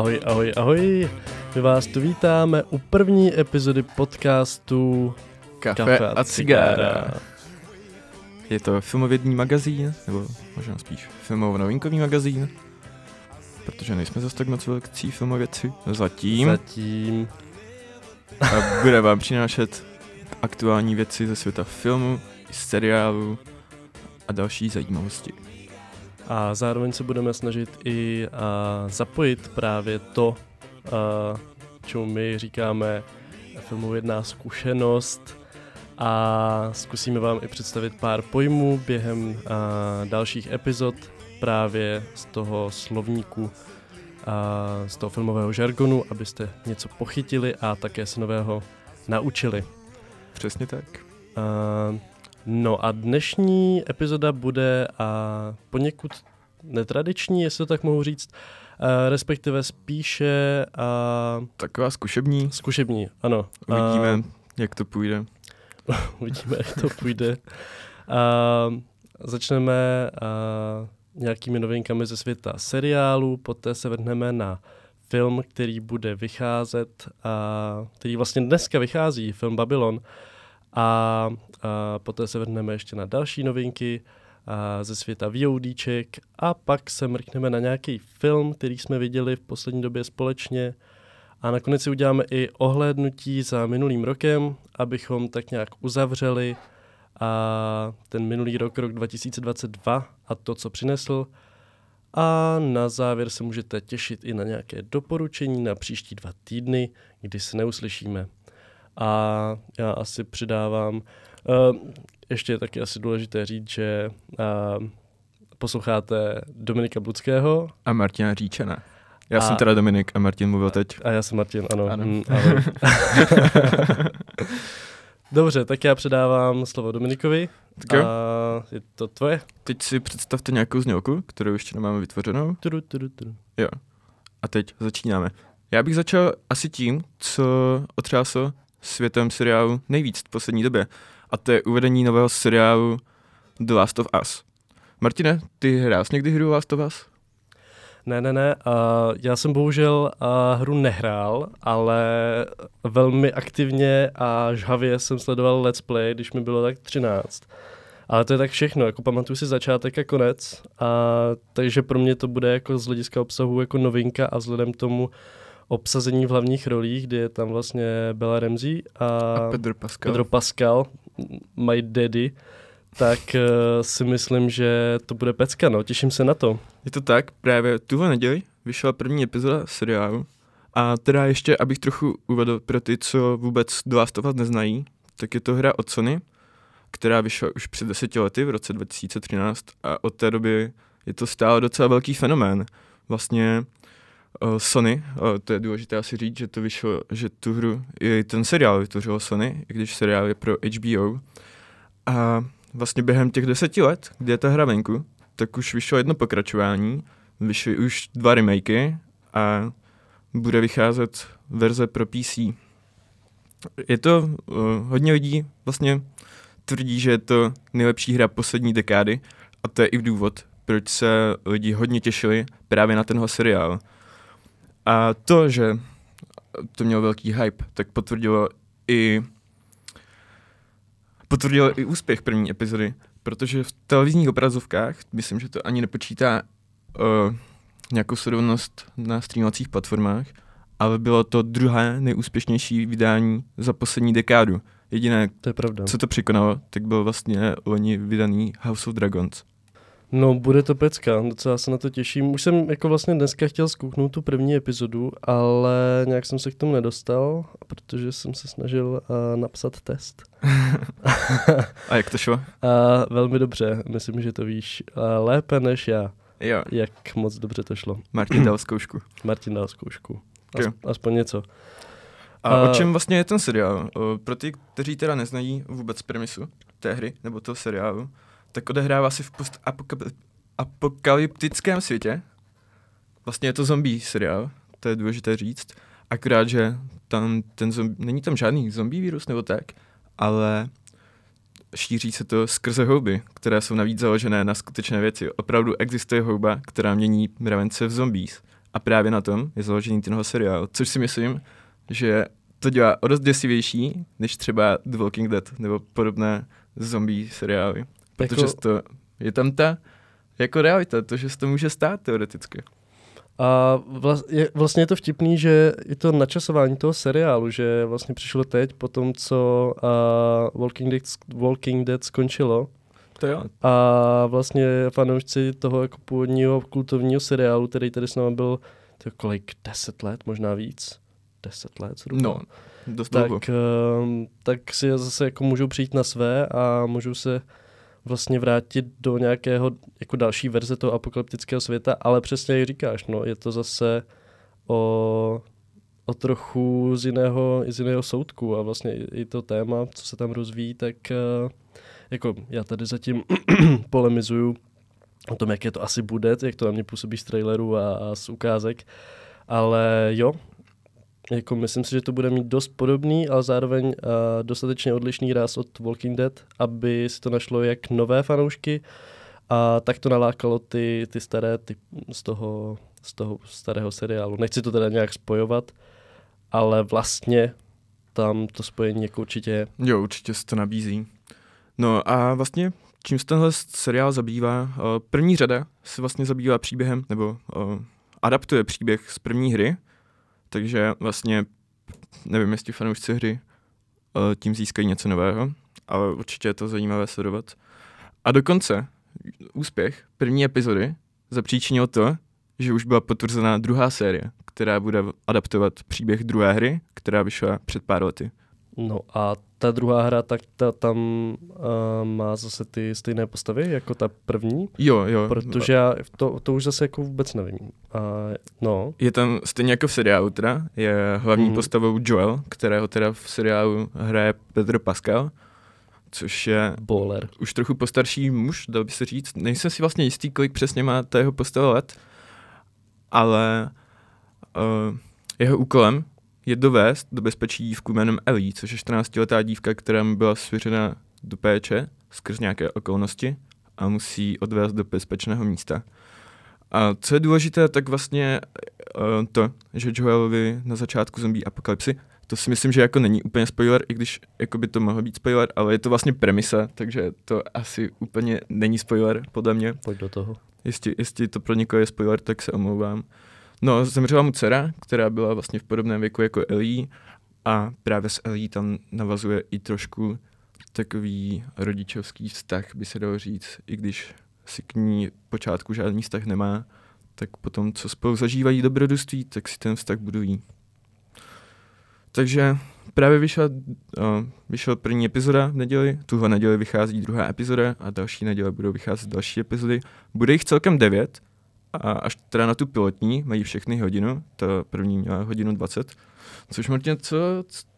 Ahoj, ahoj, ahoj. My vás tu vítáme u první epizody podcastu Kafe, Kafe a cigára. Je to filmovědní magazín, nebo možná spíš filmovo-novinkový magazín, protože nejsme zase tak moc velcí filmovědci zatím. Zatím. A bude vám přinášet aktuální věci ze světa filmu, seriálu a další zajímavosti. A zároveň se budeme snažit i a, zapojit právě to, a, čemu my říkáme filmovědná zkušenost a zkusíme vám i představit pár pojmů během a, dalších epizod právě z toho slovníku a z toho filmového žargonu, abyste něco pochytili a také se nového naučili. Přesně tak. Uh, no a dnešní epizoda bude uh, poněkud netradiční, jestli to tak mohu říct, uh, respektive spíše uh, Taková zkušební, zkušební, ano. uvidíme, Uh, jak to půjde. uvidíme, jak to půjde. Uh, začneme uh, nějakými novinkami ze světa seriálu, poté se vrhneme na film, který bude vycházet, uh, který vlastně dneska vychází, film Babylon, a, a poté se vrhneme ještě na další novinky a ze světa VODček a pak se mrkneme na nějaký film, který jsme viděli v poslední době společně a nakonec si uděláme i ohlédnutí za minulým rokem, abychom tak nějak uzavřeli a ten minulý rok, rok 2022 a to, co přinesl. A na závěr se můžete těšit i na nějaké doporučení na příští dva týdny, kdy se neuslyšíme. A já asi přidávám, uh, ještě je taky asi důležité říct, že uh, posloucháte Dominika Bludského. A Martina Říčana. Já A- jsem teda Dominik a Martin mluvil teď. A já jsem Martin, ano. Ano. Mm. Dobře, tak já předávám slovo Dominikovi. Tak jo. A je to tvoje? Teď si představte nějakou znělku, kterou ještě nemáme vytvořenou. Tudu, tudu, tudu. Jo. A teď začínáme. Já bych začal asi tím, co otřáslo světem seriálu nejvíc v poslední době. A to je uvedení nového seriálu The Last of Us. Martine, ty hrál jsi někdy hru Last of Us? Ne, ne, ne. Uh, já jsem bohužel uh, hru nehrál, ale velmi aktivně a žhavě jsem sledoval Let's Play, když mi bylo tak 13. Ale to je tak všechno, jako pamatuju si začátek a konec, a, takže pro mě to bude jako z hlediska obsahu jako novinka a vzhledem k tomu obsazení v hlavních rolích, kdy je tam vlastně Bella Ramsey a, A Pedro Pascal. Pedro Pascal, my daddy, tak uh, si myslím, že to bude pecka, no, těším se na to. Je to tak, právě tuhle neděli vyšla první epizoda seriálu. A teda ještě, abych trochu uvedl pro ty, co vůbec The Last of Us neznají, tak je to hra od Sony, která vyšla už před deseti lety, v roce 2013 a od té doby je to stále docela velký fenomén. Vlastně uh, Sony, uh, to je důležité asi říct, že to vyšlo, že tu hru, i ten seriál vytvořilo Sony, i když seriál je pro HBO. A vlastně během těch deseti let, kdy je ta hra venku, tak už vyšlo jedno pokračování, vyšly už dva remakey a bude vycházet verze pro PC. Je to, uh, hodně lidí vlastně tvrdí, že je to nejlepší hra poslední dekády a to je i důvod, proč se lidi hodně těšili právě na tenhle seriál. A to, že to mělo velký hype, tak potvrdilo i potvrdilo i úspěch první epizody, protože v televizních obrazovkách, myslím, že to ani nepočítá uh, nějakou sledovanost na streamovacích platformách, ale bylo to druhé nejúspěšnější vydání za poslední dekádu. Jediné, To je pravda. co to překonalo, tak byl vlastně loni vydaný House of Dragons. No, bude to pecka, docela se na to těším. Už jsem jako vlastně dneska chtěl zkouknout tu první epizodu, ale nějak jsem se k tomu nedostal, protože jsem se snažil uh, napsat test. A jak to šlo? A velmi dobře, myslím, že to víš uh, lépe než já, Jo, jak moc dobře to šlo. Martin dal zkoušku. Martin dal zkoušku. Jo. As, aspoň něco. A A- o čem vlastně je ten seriál? Pro ty, kteří teda neznají vůbec premisu té hry nebo toho seriálu, tak odehrává se v apokalyptickém světě. Vlastně je to zombie seriál, to je důležité říct. Akorát, že tam ten zombie, není tam žádný zombie virus nebo tak, ale šíří se to skrze houby, které jsou navíc založené na skutečné věci. Opravdu existuje houba, která mění mravence v zombies. A právě na tom je založený tenhle seriál, což si myslím, že to dělá o dost děsivější, než třeba The Walking Dead nebo podobné zombie seriály. Protože Jako- to, je tam ta jako realita, to, že se to může stát teoreticky. A vla, je, vlastně je to vtipný, že i to načasování toho seriálu, že vlastně přišlo teď po tom, co uh, Walking, Dead, Walking Dead skončilo To jo. a vlastně fanoušci toho jako původního kultovního seriálu, který tady s námi byl to kolik, deset let, možná víc? Deset let zhruba. No, dost dlouho. tak, um, tak si zase jako můžou přijít na své a můžou se vlastně vrátit do nějakého jako další verze toho apokalyptického světa, ale přesně jak říkáš, no, je to zase o, o trochu z jiného, z jiného soudku a vlastně i, to téma, co se tam rozvíjí, tak uh, jako já tady zatím polemizuju o tom, jak je to asi bude, jak to na mě působí z trailerů a, a z ukázek, ale jo, jako myslím si, že to bude mít dost podobný, ale zároveň uh, dostatečně odlišný ráz od Walking Dead, aby si to našlo jak nové fanoušky a tak to nalákalo ty, ty staré ty z, toho, z toho starého seriálu. Nechci to teda nějak spojovat, ale vlastně tam to spojení jako určitě je. Jo, určitě se to nabízí. No a vlastně, čím se tenhle seriál zabývá, uh, první řada se vlastně zabývá příběhem, nebo uh, adaptuje příběh z první hry, takže vlastně nevím, jestli fanoušci hry uh, tím získají něco nového, ale určitě je to zajímavé sledovat. A dokonce úspěch první epizody zapříčinil to, že už byla potvrzená druhá série, která bude adaptovat příběh druhé hry, která vyšla před pár lety. No a ta druhá hra, tak ta tam uh, má zase ty stejné postavy jako ta první, Jo, jo. protože já to, to už zase jako vůbec nevím. A, no, Je tam stejně jako v seriálu teda, je hlavní Mhm. mm. postavou Joel, kterého teda v seriálu hraje Pedro Pascal, což je baller. už trochu postarší muž, dal by se říct. Nejsem si vlastně jistý, kolik přesně má ta jeho postava let, ale uh, jeho úkolem je dovést do bezpečí dívku jménem Ellie, což je 14-letá dívka, která mu byla svěřena do péče skrz nějaké okolnosti a musí odvést do bezpečného místa. A co je důležité, tak vlastně uh, to, že Joelovi na začátku zombie apokalypsy, to si myslím, že jako není úplně spoiler, i když jako by to mohlo být spoiler, ale je to vlastně premisa, takže to asi úplně není spoiler, podle mě. Pojď do toho. Jestli, jestli to pro někoho je spoiler, tak se omlouvám. No, zemřela mu dcera, která byla vlastně v podobném věku jako Ellie a právě s Ellie tam navazuje i trošku takový rodičovský vztah, by se dalo říct, i když si k ní počátku žádný vztah nemá, tak potom, co spolu zažívají dobrodružství, tak si ten vztah budují. Takže právě vyšla, uh, vyšla první epizoda v neděli, tuhle neděli vychází druhá epizoda a další neděle budou vycházet další epizody. Bude jich celkem devět a až teda na tu pilotní mají všechny hodinu, ta první měla hodinu 20. Což Martin, co,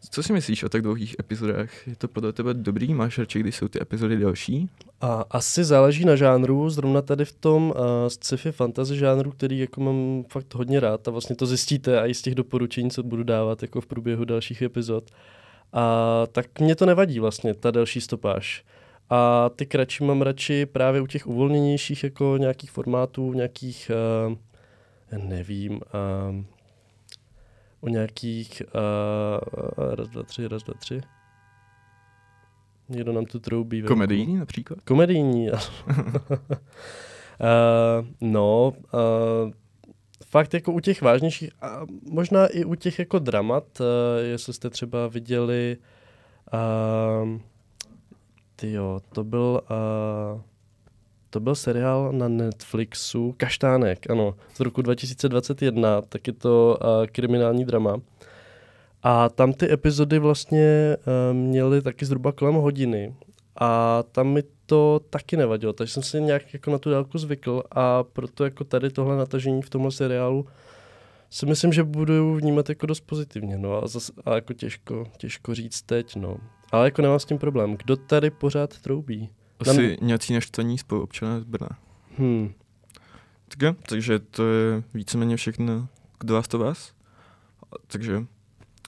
co si myslíš o tak dlouhých epizodách? Je to podle tebe dobrý? Máš radši, když jsou ty epizody delší? A asi záleží na žánru, zrovna tady v tom uh, sci-fi fantasy žánru, který jako mám fakt hodně rád a vlastně to zjistíte i z těch doporučení, co budu dávat jako v průběhu dalších epizod. A tak mě to nevadí vlastně, ta delší stopáž. A ty kratší mám radši právě u těch uvolněnějších jako nějakých formátů, nějakých, uh, nevím, uh, o nějakých, uh, raz, dva, tři, raz, dva, tři. Někdo nám tu troubí. Komedijní například? Komedijní. uh, no, uh, fakt jako u těch vážnějších, a možná i u těch jako dramat, uh, jestli jste třeba viděli, uh, tyjo, to byl, uh, to byl seriál na Netflixu, Kaštánek, ano, z roku 2021, tak je to uh, kriminální drama. A tam ty epizody vlastně uh, měly taky zhruba kolem hodiny. A tam mi to taky nevadilo, takže jsem si nějak jako na tu dálku zvykl a proto jako tady tohle natažení v tomhle seriálu si myslím, že budu vnímat jako dost pozitivně, no a, zas, a jako těžko, těžko říct teď, no. Ale jako nemám s tím problém. Kdo tady pořád troubí? Asi nějací naštvaní spoluobčané z Brna. Hmm. Tak jo, takže to je víceméně všechno k Last of Us. Takže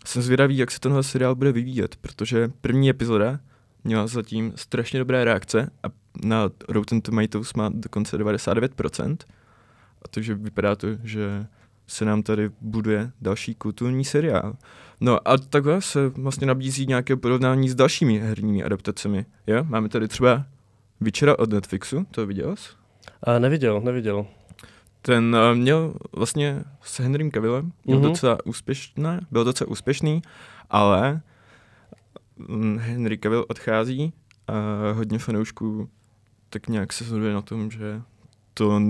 jsem zvědavý, jak se tenhle seriál bude vyvíjet, protože první epizoda měla zatím strašně dobré reakce a na Rotten Tomatoes má dokonce 99%. A takže vypadá to, že se nám tady buduje další kulturní seriál. No a takhle se vlastně nabízí nějaké porovnání s dalšími herními adaptacemi. Jo? Máme tady třeba Večera od Netflixu, to viděl jsi? A neviděl, neviděl. Ten uh, měl vlastně s Henrym Cavillem, měl mm-hmm. docela úspěšný, byl docela úspěšný, ale um, Henry Cavill odchází a hodně fanoušků tak nějak se shoduje na tom, že to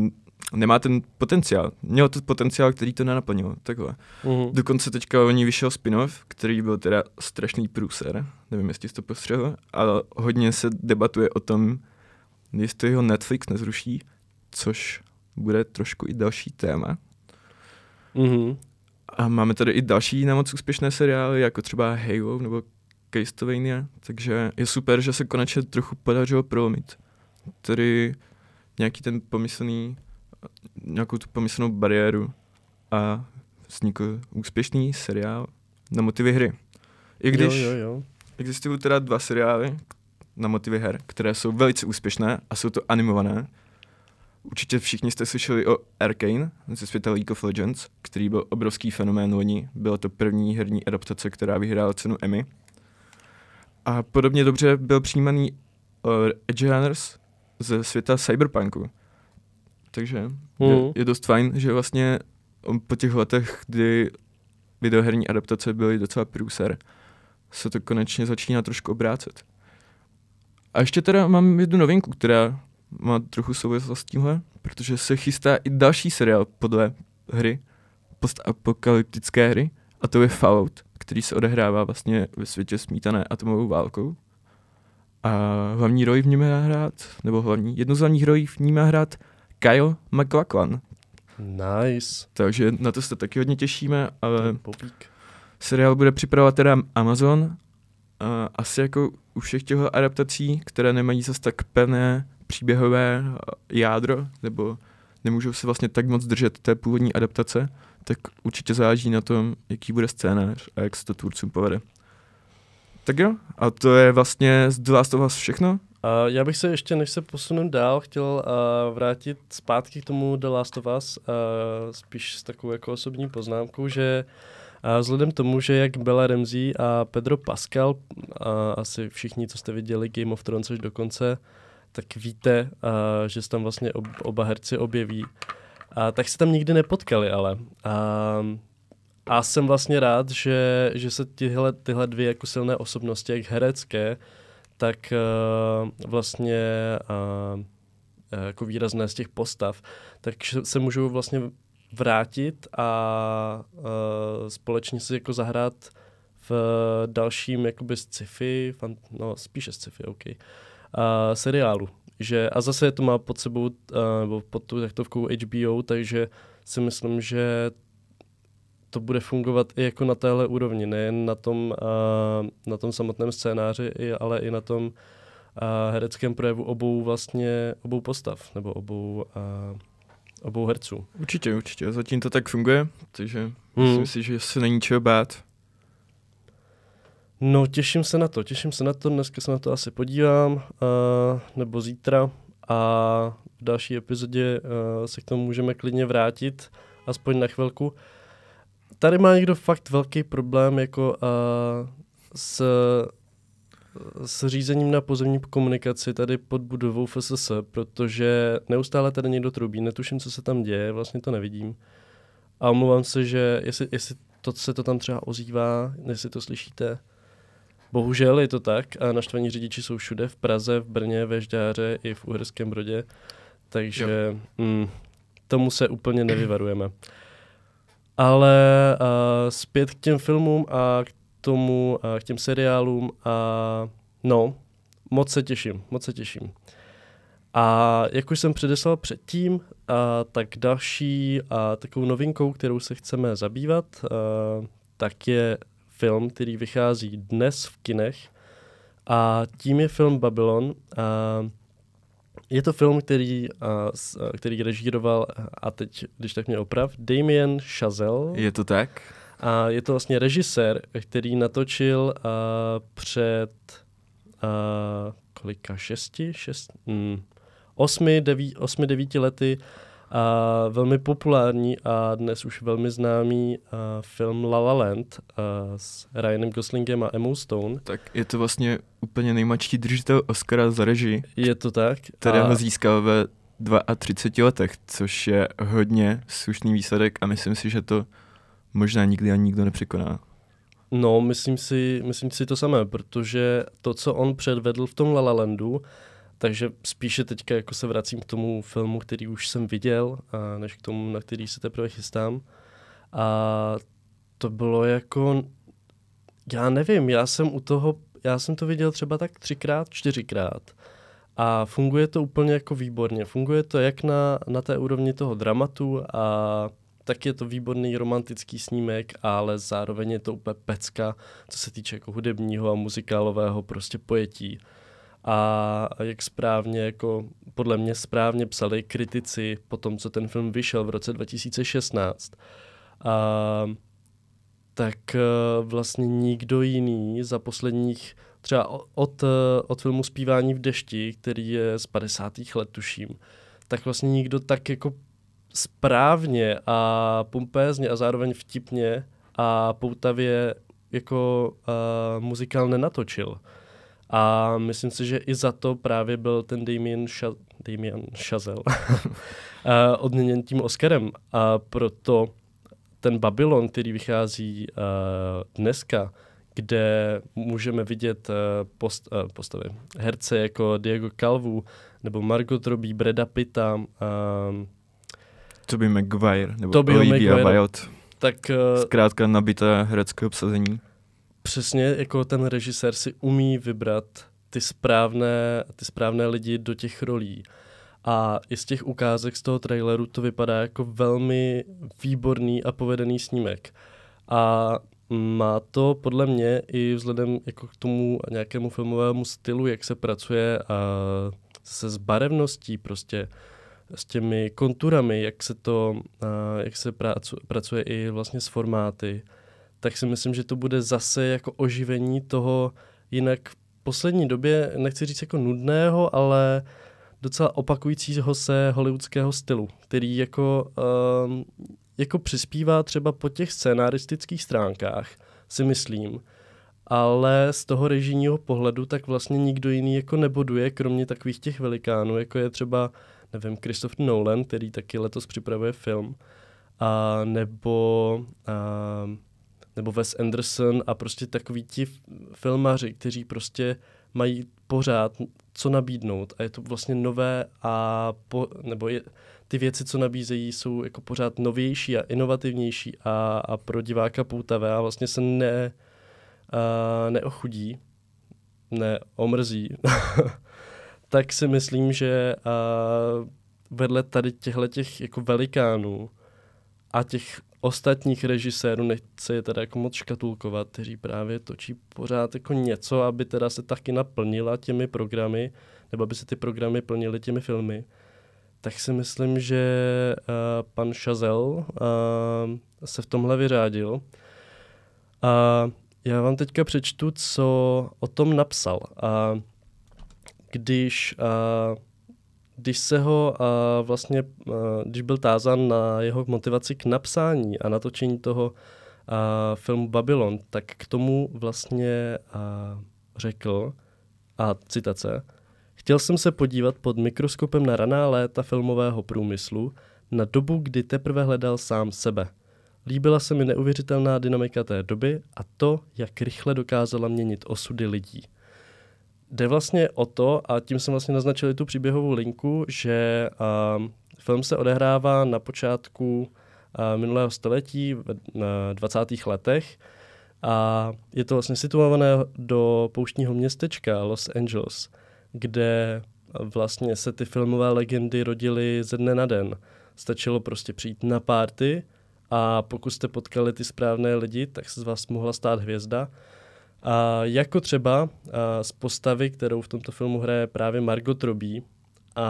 nemá ten potenciál. Měl to potenciál, který to nenaplnil. Takhle. Mm-hmm. Dokonce teďka o ní vyšel spin-off, který byl teda strašný průser. Nevím, jestli jsi to postřehl, ale hodně se debatuje o tom, jestli ho Netflix nezruší, což bude trošku i další téma. Mm-hmm. A máme tady i další nemoc úspěšné seriály, jako třeba Halo nebo Castlevania, takže je super, že se konečně trochu podařilo prolomit. Tady nějaký ten pomyslný, nějakou tu pomyslnou bariéru a vznikl úspěšný seriál na motivy hry. I když jo, jo, jo. existují teda dva seriály na motivy her, které jsou velice úspěšné a jsou to animované, Určitě všichni jste slyšeli o Arcane ze světa League of Legends, který byl obrovský fenomén loni. Byla to první herní adaptace, která vyhrála cenu Emmy. A podobně dobře byl přijímaný uh, Edge Runners ze světa Cyberpunku. Takže mm. je, je dost fajn, že vlastně po těch letech, kdy videoherní adaptace byly docela průser, se to konečně začíná trošku obrácet. A ještě teda mám jednu novinku, která má trochu souvislost s tímhle, protože se chystá i další seriál podle hry, postapokalyptické hry, a to je Fallout, který se odehrává vlastně ve světě smítané atomovou válkou. A hlavní roli v něm má hrát, nebo hlavní, jednu z hlavních rolí v ní má hrát Kyle McLachlan. Nice. Takže na to se taky hodně těšíme, ale Popík. seriál bude připravovat teda Amazon. A asi jako u všech těch adaptací, které nemají zase tak pevné příběhové jádro, nebo nemůžou se vlastně tak moc držet té původní adaptace, tak určitě záleží na tom, jaký bude scénář a jak se to tvůrcům povede. Tak jo, a to je vlastně z The Last of Us všechno. Já bych se ještě, než se posunu dál, chtěl uh, vrátit zpátky k tomu The Last of Us, uh, spíš s takovou jako osobní poznámkou, že uh, vzhledem tomu, že jak Bella Ramsey a Pedro Pascal, uh, asi všichni, co jste viděli Game of Thrones až do konce, tak víte, uh, že se tam vlastně ob, oba herci objeví. A tak se tam nikdy nepotkali, ale. A, a jsem vlastně rád, že, že se tyhle, tyhle dvě jako silné osobnosti, jak herecké, tak uh, vlastně uh, jako výrazné z těch postav, tak se můžou vlastně vrátit a uh, společně si jako zahrát v dalším jakoby sci-fi, fan, no spíše sci-fi, OK, uh, seriálu. Že, a zase to má pod sebou, uh, nebo pod tou taktovkou HBO, takže si myslím, že to bude fungovat i jako na téhle úrovni, nejen na tom, uh, na tom samotném scénáři, ale i na tom uh, hereckém projevu obou vlastně, obou postav, nebo obou, uh, obou herců. Určitě, určitě. Zatím to tak funguje, takže hmm. myslím si, že se není čeho bát. No, těším se na to, těším se na to, dneska se na to asi podívám, uh, nebo zítra a v další epizodě uh, se k tomu můžeme klidně vrátit, aspoň na chvilku. Tady má někdo fakt velký problém jako uh, s, s řízením na pozemní komunikaci tady pod budovou FSS, protože neustále tady někdo trubí, netuším, co se tam děje, vlastně to nevidím. A omlouvám se, že jestli, jestli to se to tam třeba ozývá, jestli to slyšíte, Bohužel je to tak a naštvaní řidiči jsou všude, v Praze, v Brně, ve Žďáře i v Uherském Brodě, takže mm, tomu se úplně nevyvarujeme. Ale uh, zpět k těm filmům a k tomu, uh, k těm seriálům a no, moc se těším, moc se těším. A jak už jsem předeslal předtím, uh, tak další uh, takovou novinkou, kterou se chceme zabývat, uh, tak je film, který vychází dnes v kinech a tím je film Babylon. A Je to film, který, uh, který režíroval, a teď, když tak mě oprav, Damien Chazelle. Je to tak? A je to vlastně režisér, který natočil uh, před uh, kolika, šesti, šest, mm, osmi, deví, osmi, devíti lety a velmi populární a dnes už velmi známý uh, film La La Land uh, s Ryanem Goslingem a Emma Stone. Tak je to vlastně úplně nejmladší držitel Oscara za režii. Je to tak. Kterého a... získal ve 32 letech, což je hodně slušný výsledek a myslím si, že to možná nikdy ani nikdo nepřekoná. No, myslím si, myslím si to samé, protože to, co on předvedl v tom La La Landu, takže spíše teďka jako se vracím k tomu filmu, který už jsem viděl, a než k tomu, na který se teprve chystám. A to bylo jako, já nevím, já jsem u toho, já jsem to viděl třeba tak třikrát, čtyřikrát. A funguje to úplně jako výborně. Funguje to jak na, na té úrovni toho dramatu a tak je to výborný romantický snímek, ale zároveň je to úplně pecka, co se týče jako hudebního a muzikálového prostě pojetí. A jak správně, jako podle mě správně psali kritici po tom, co ten film vyšel v roce 2016, a, tak e, vlastně nikdo jiný za posledních třeba od, e, od filmu Spívání v dešti, který je z 50. let, tuším, tak vlastně nikdo tak jako správně a pompézně a zároveň vtipně a poutavě jako uh, muzikál nenatočil. A myslím si, že i za to právě byl ten Damien, Ša- Damien Chazelle odměněn tím Oscarem. A proto ten Babylon, který vychází uh, dneska, kde můžeme vidět uh, post, uh, postavy herce jako Diego Calvu nebo Margot Robbie, Breda Pitta, uh, Toby Maguire nebo Toby Olivia Wilde. Tak, uh, Zkrátka nabité herecké obsazení přesně jako ten režisér si umí vybrat ty správné, ty správné lidi do těch rolí. A i z těch ukázek z toho traileru to vypadá jako velmi výborný a povedený snímek. A má to podle mě i vzhledem jako k tomu nějakému filmovému stylu, jak se pracuje a se s barevností prostě, s těmi konturami, jak se to, jak se pracuje i vlastně s formáty, tak si myslím, že to bude zase jako oživení toho jinak v poslední době, nechci říct jako nudného, ale docela opakujícího se hollywoodského stylu, který jako, um, jako přispívá třeba po těch scénaristických stránkách, si myslím, ale z toho režijního pohledu tak vlastně nikdo jiný jako neboduje, kromě takových těch velikánů, jako je třeba, nevím, Christopher Nolan, který taky letos připravuje film, a nebo a, nebo Wes Anderson a prostě takový ti filmaři, kteří prostě mají pořád co nabídnout a je to vlastně nové a po, nebo je, ty věci, co nabízejí, jsou jako pořád novější a inovativnější a, a pro diváka poutavé a vlastně se ne, a, neochudí, neomrzí, tak si myslím, že a, vedle tady těchto těch jako velikánů a těch ostatních režisérů, nechce je teda jako moc škatulkovat, kteří právě točí pořád jako něco, aby teda se taky naplnila těmi programy, nebo aby se ty programy plnily těmi filmy, tak si myslím, že uh, pan Chazelle uh, se v tomhle vyřádil. A já vám teďka přečtu, co o tom napsal. A když uh, když se ho uh, vlastně, když byl tázán na jeho motivaci k napsání a natočení toho uh, filmu Babylon, tak k tomu vlastně uh, řekl, a citace, chtěl jsem se podívat pod mikroskopem na raná léta filmového průmyslu, na dobu, kdy teprve hledal sám sebe. Líbila se mi neuvěřitelná dynamika té doby a to, jak rychle dokázala měnit osudy lidí jde vlastně o to, a tím jsem vlastně naznačil tu příběhovou linku, že um, film se odehrává na počátku uh, minulého století, v uh, 20. letech, a je to vlastně situované do pouštního městečka Los Angeles, kde vlastně se ty filmové legendy rodily ze dne na den. Stačilo prostě přijít na párty a pokud jste potkali ty správné lidi, tak se z vás mohla stát hvězda. A jako třeba z postavy, kterou v tomto filmu hraje právě Margot Robbie, a,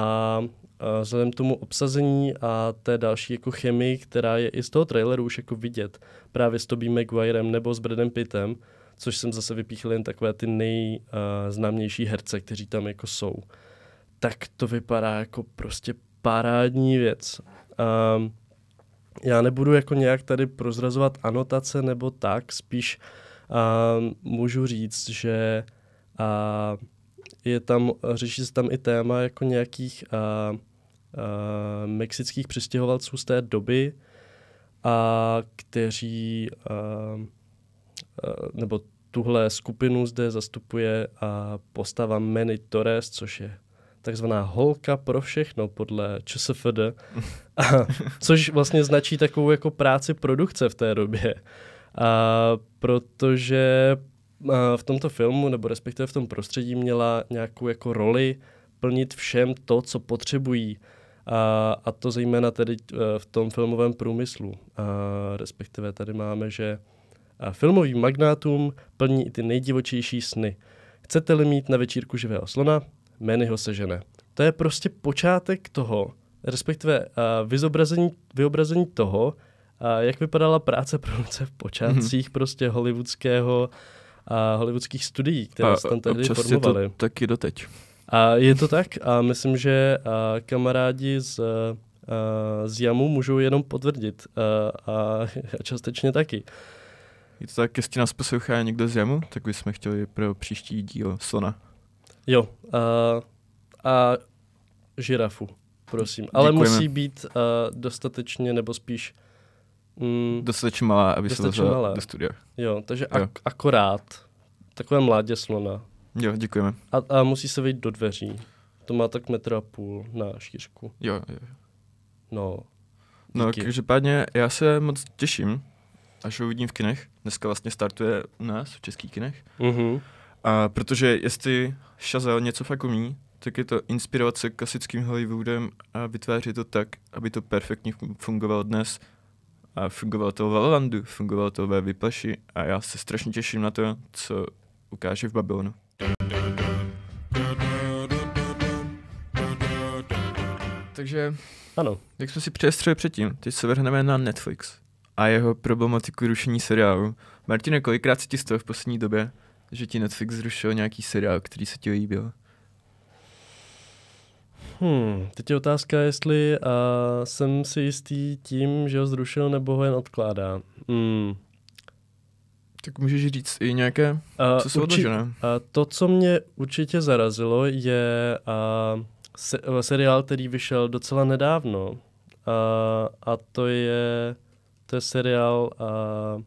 a vzhledem k tomu obsazení a té další jako chemii, která je i z toho traileru už jako vidět, právě s Tobey Maguirem nebo s Bradem Pittem, což jsem zase vypíchl jen takové ty nejznámější herce, kteří tam jako jsou, tak to vypadá jako prostě parádní věc. Um, já nebudu jako nějak tady prozrazovat anotace nebo tak, spíš uh, můžu říct, že je tam, řeší se tam i téma jako nějakých mexických přistěhovalců z té doby, a kteří nebo tuhle skupinu zde zastupuje a postava Manny Torres, což je takzvaná holka pro všechno podle ČSFD, a, což vlastně značí takovou jako práci produkce v té době. A protože v tomto filmu, nebo respektive v tom prostředí měla nějakou jako roli plnit všem to, co potřebují. A, a to zejména tedy e, v tom filmovém průmyslu. A respektive tady máme, že filmový magnátům plní i ty nejdivočejší sny. Chcete-li mít na večírku živého slona, Manny ho sežene. To je prostě počátek toho, respektive vyzobrazení, vyobrazení toho, uh, jak vypadala práce produkce v počátcích mm-hmm. prostě hollywoodského a hollywoodských studií, které a, se tam tehdy formovaly. Je to taky doteď. A je to tak a myslím, že uh, kamarádi z, uh, z Jamu můžou jenom potvrdit uh, a částečně taky. Je to tak, jestli nás poslouchá někdo z Jamu, tak bychom chtěli pro příští díl slona. Jo, uh, a žirafu, prosím. Ale Děkujeme. musí být uh, dostatečně, nebo spíš... Mm, dostatečně malá, aby dostatečně se malá. do studia. Jo, takže jo. Ak- akorát. Takové mládě slona. Jo, děkujeme. A, a musí se vejít do dveří. To má tak metr a půl na šířku. Jo, jo. No. No, díky. No, každopádně já se moc těším, až ho uvidím v kinech. Dneska vlastně startuje u nás v českých kinech. Mm-hmm. A protože jestli Chazelle něco fakt umí, tak je to inspirovat se klasickým Hollywoodem a vytvářet to tak, aby to perfektně fungovalo dnes. A fungovalo to v Landu, fungovalo to ve Vyplaši a já se strašně těším na to, co ukáže v Babylonu. Takže, ano. jak jsme si přestřeli předtím, teď se vrhneme na Netflix a jeho problematiku rušení seriálu. Martine, kolikrát se ti stalo v poslední době, že ti Netflix zrušil nějaký seriál, který se ti líbil? Hmm, teď je otázka, jestli uh, jsem si jistý tím, že ho zrušil, nebo ho jen odkládá. Hmm. Tak můžeš říct i nějaké, uh, co jsou urči- odložené. Uh, to, co mě určitě zarazilo, je uh, se- seriál, který vyšel docela nedávno. Uh, a to je, to je seriál... Uh,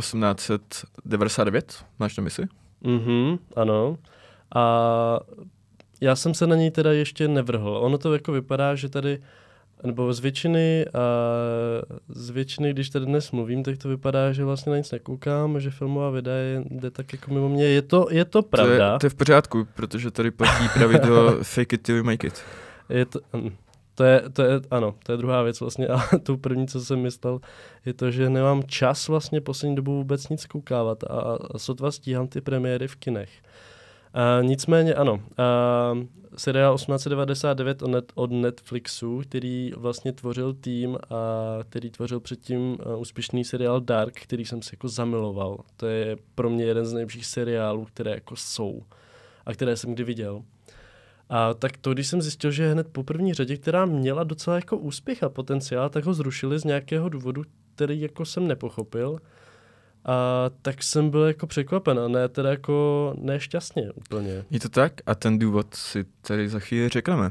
1899, máš na mysli? Mhm, ano. A já jsem se na něj teda ještě nevrhl. Ono to jako vypadá, že tady nebo z většiny, a z většiny, když tady dnes mluvím, tak to vypadá, že vlastně na nic nekoukám, že filmová videa je, jde tak jako mimo mě. Je to, je to pravda. To je, to je v pořádku, protože tady platí pravidlo fake it till you make it. Je to, hm, to je, to je, ano, to je druhá věc vlastně a tu první, co jsem myslel, je to, že nemám čas vlastně poslední dobu vůbec nic koukávat a, a sotva stíhám ty premiéry v kinech. Uh, nicméně ano, uh, seriál 1899 od, net, od Netflixu, který vlastně tvořil tým a který tvořil předtím uh, úspěšný seriál Dark, který jsem si jako zamiloval. To je pro mě jeden z nejlepších seriálů, které jako jsou a které jsem kdy viděl. A tak to, když jsem zjistil, že hned po první řadě, která měla docela jako úspěch a potenciál, tak ho zrušili z nějakého důvodu, který jako jsem nepochopil. A tak jsem byl jako překvapen a ne teda jako nešťastně úplně. Je to tak a ten důvod si tady za chvíli řekneme.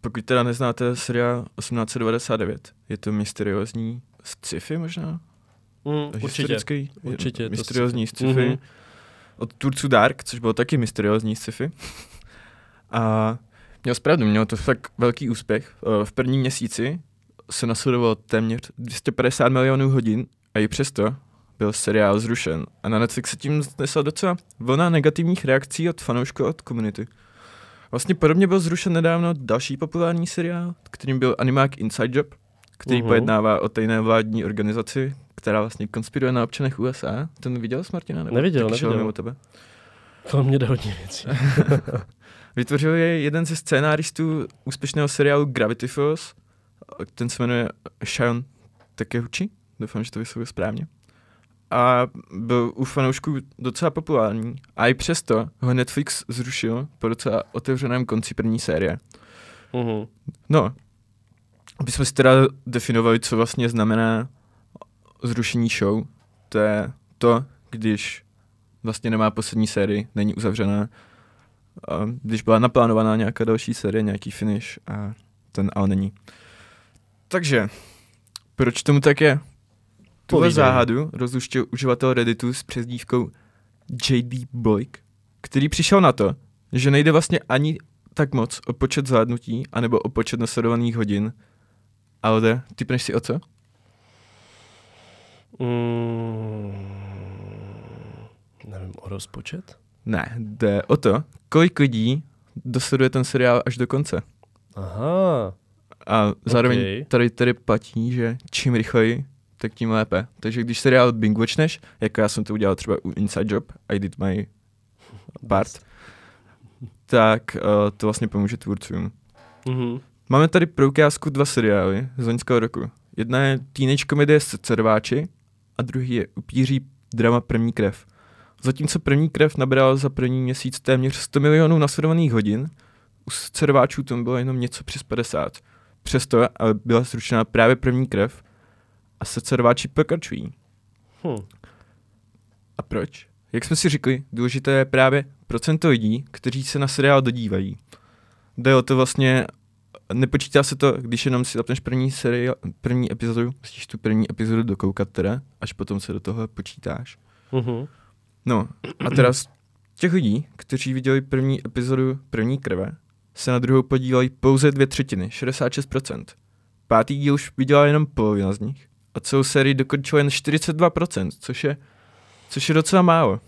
Pokud teda neznáte seriál 1899, je to mysteriózní sci-fi možná? Mm, určitě, určitě. Mysteriózní sci-fi mm-hmm. od tvůrců Dark, což bylo taky mysteriózní sci-fi. A měl zpravdu, měl to fakt velký úspěch. Eh, v prvním měsíci se nasledovalo téměř 250 milionů hodin a i přesto byl seriál zrušen. A na Netflix se tím znesla docela vlna negativních reakcí od fanoušků od komunity. Vlastně podobně byl zrušen nedávno další populární seriál, kterým byl animák Inside Job, který uh-huh. pojednává o tajné vládní organizaci, která vlastně konspiruje na občanech USA. Ten viděl jsi, Martina? Nebo neviděl, neviděl. mimo tebe? To mě jde hodně věcí. Vytvořil je jeden ze scénáristů úspěšného seriálu Gravity Falls. Ten se jmenuje Shion Takeuchi. Doufám, že to vyslovil správně. A byl u fanoušků docela populární. A i přesto ho Netflix zrušil po docela otevřeném konci první série. Mhm. No, aby jsme si teda definovali, co vlastně znamená zrušení show. To je to, když vlastně nemá poslední sérii, není uzavřená. A když byla naplánovaná nějaká další série, nějaký finish a ten ale není. Takže, proč tomu tak je? Tuhle záhadu rozluštil uživatel Redditu s přezdívkou JD Boyk, který přišel na to, že nejde vlastně ani tak moc o počet zvládnutí, anebo o počet nasledovaných hodin, ale jde, typneš si o co? Mm, nevím, o rozpočet? Ne, jde o to, kolik lidí dosleduje ten seriál až do konce. Aha, A zároveň Okej. tady, tady platí, že čím rychleji, tak tím lépe. Takže když seriál binge watchneš, jako já jsem to udělal třeba u Inside Job, I did my part, tak uh, to vlastně pomůže tvůrcům. Mhm. Máme tady pro ukázku dva seriály z loňského roku. Jedna je teenage komedie s Cerváči a druhý je Upíří drama První krev. Zatímco První krev nabral za první měsíc téměř 100 milionů nasledovaných hodin, u Cerváčů tomu bylo jenom něco přes 50. Přesto ale byla zrušena právě První krev a se Cerváči pokračují. Hm. A proč? Jak jsme si řekli, důležité je právě procento lidí, kteří se na seriál dodívají. Jde o to vlastně, nepočítá se to, když jenom si zapneš první seriál, první epizodu, musíš tu první epizodu dokoukat teda, až potom se do toho počítáš. Mhm. No a teda z těch lidí, kteří viděli první epizodu první krve, se na druhou podívají pouze dvě třetiny, 66%. Pátý díl už viděla jenom polovina z nich a celou sérii dokončila jen 42%, což je, což je docela málo.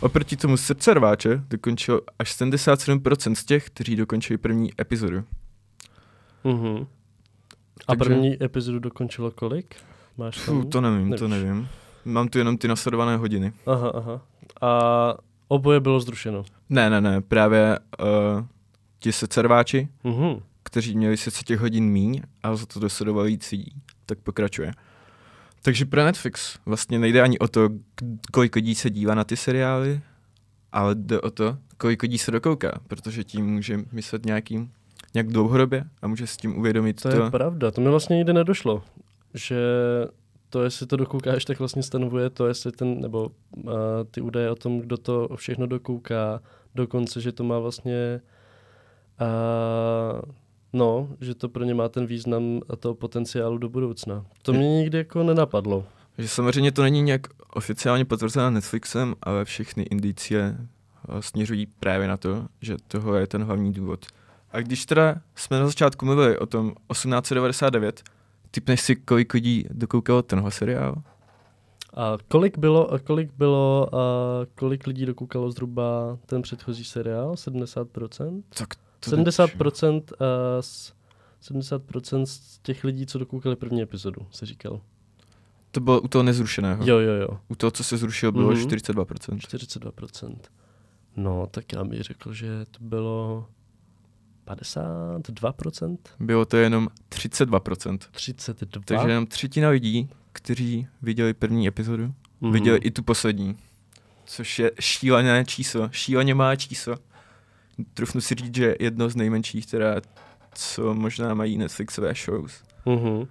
Oproti tomu srdce rváče dokončilo až 77% z těch, kteří dokončili první epizodu. Mhm. A Takže- první epizodu dokončilo kolik? Máš tam? Fuh, to nevím, to Nevíš. nevím. Mám tu jenom ty nasledované hodiny. Aha, aha. A oboje bylo zrušeno. Ne, ne, ne, právě uh, ti secerváči, Mhm. kteří měli sice těch hodin míň, ale za to dosledovali víc lidí, tak pokračuje. Takže pro Netflix vlastně nejde ani o to, kolik lidí se dívá na ty seriály, ale jde o to, kolik lidí se dokouká, protože tím může myslet nějakým, nějak dlouhodobě a může s tím uvědomit To to. je pravda, to mi vlastně nikdy nedošlo, že to, jestli to dokoukáš, tak vlastně stanovuje to, jestli ten, nebo uh, ty údaje o tom, kdo to všechno dokouká, dokonce, že to má vlastně, uh, no, že to pro ně má ten význam a toho potenciálu do budoucna. To mě nikdy jako nenapadlo. Že samozřejmě to není nějak oficiálně potvrzené Netflixem, ale všechny indicie eh, směřují právě na to, že tohle je ten hlavní důvod. A když teda jsme na začátku mluvili o tom 1899, typneš si, kolik lidí dokoukalo tenhle seriál? A kolik bylo, a kolik bylo, a kolik lidí dokoukalo zhruba ten předchozí seriál? 70%? Tak 70%, uh, z, 70% z těch lidí, co dokoukali první epizodu, se říkal. To bylo u toho nezrušeného. Jo, jo, jo. U toho, co se zrušil, bylo Mhm. 42%. 42%. No, tak já bych řekl, že to bylo 52%? Bylo to jenom 32%. 32%. Takže jenom třetina lidí, kteří viděli první epizodu, Mhm. viděli i tu poslední. Což je šílené číslo, šíleně má číslo. Trufnu si říct, že jedno z nejmenších, teda, co možná mají Netflixové shows. Mhm.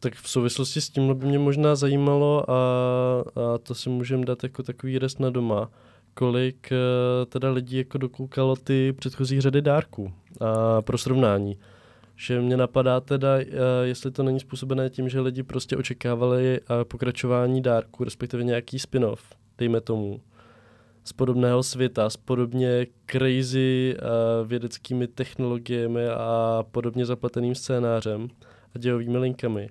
Tak v souvislosti s tím by mě možná zajímalo, a, a to si můžeme dát jako takový rest na doma, kolik eh, teda lidí jako dokoukalo ty předchozí řady dárků a pro srovnání. Že mě napadá teda, eh, jestli to není způsobené tím, že lidi prostě očekávali eh, pokračování dárku, respektive nějaký spin-off, dejme tomu, z podobného světa, s podobně crazy uh, vědeckými technologiemi a podobně zapleteným scénářem a dějovými linkami.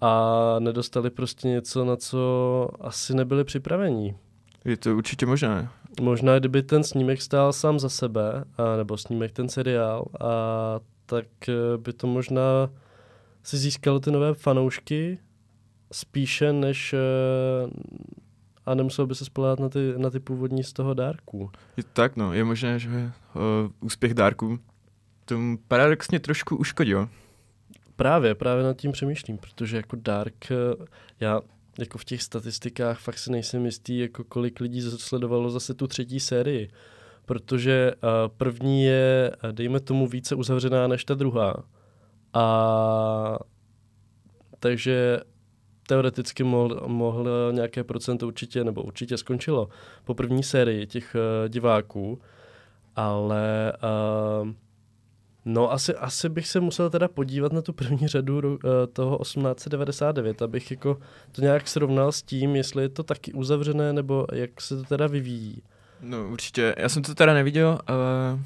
A nedostali prostě něco, na co asi nebyli připraveni. Je to určitě možné. Možná, kdyby ten snímek stál sám za sebe, a, nebo snímek ten seriál, a tak eh, by to možná si získalo ty nové fanoušky spíše než, eh, a nemusel by se spolehat na ty, na ty původní z toho dárku. Je tak, no. Je možné, že uh, úspěch dárku tomu paradoxně trošku uškodil. Právě, právě nad tím přemýšlím, protože jako Dark, eh, já jako v těch statistikách fakt si nejsem jistý, jako kolik lidí sledovalo zase tu třetí sérii, protože uh, první je, dejme tomu, více uzavřená než ta druhá. A takže teoreticky mohl, mohl nějaké procento určitě, nebo určitě skončilo po první sérii těch uh, diváků, ale uh, no asi, asi bych se musel teda podívat na tu první řadu uh, toho 1899, abych jako to nějak srovnal s tím, jestli je to taky uzavřené, nebo jak se to teda vyvíjí. No určitě, já jsem to teda neviděl, ale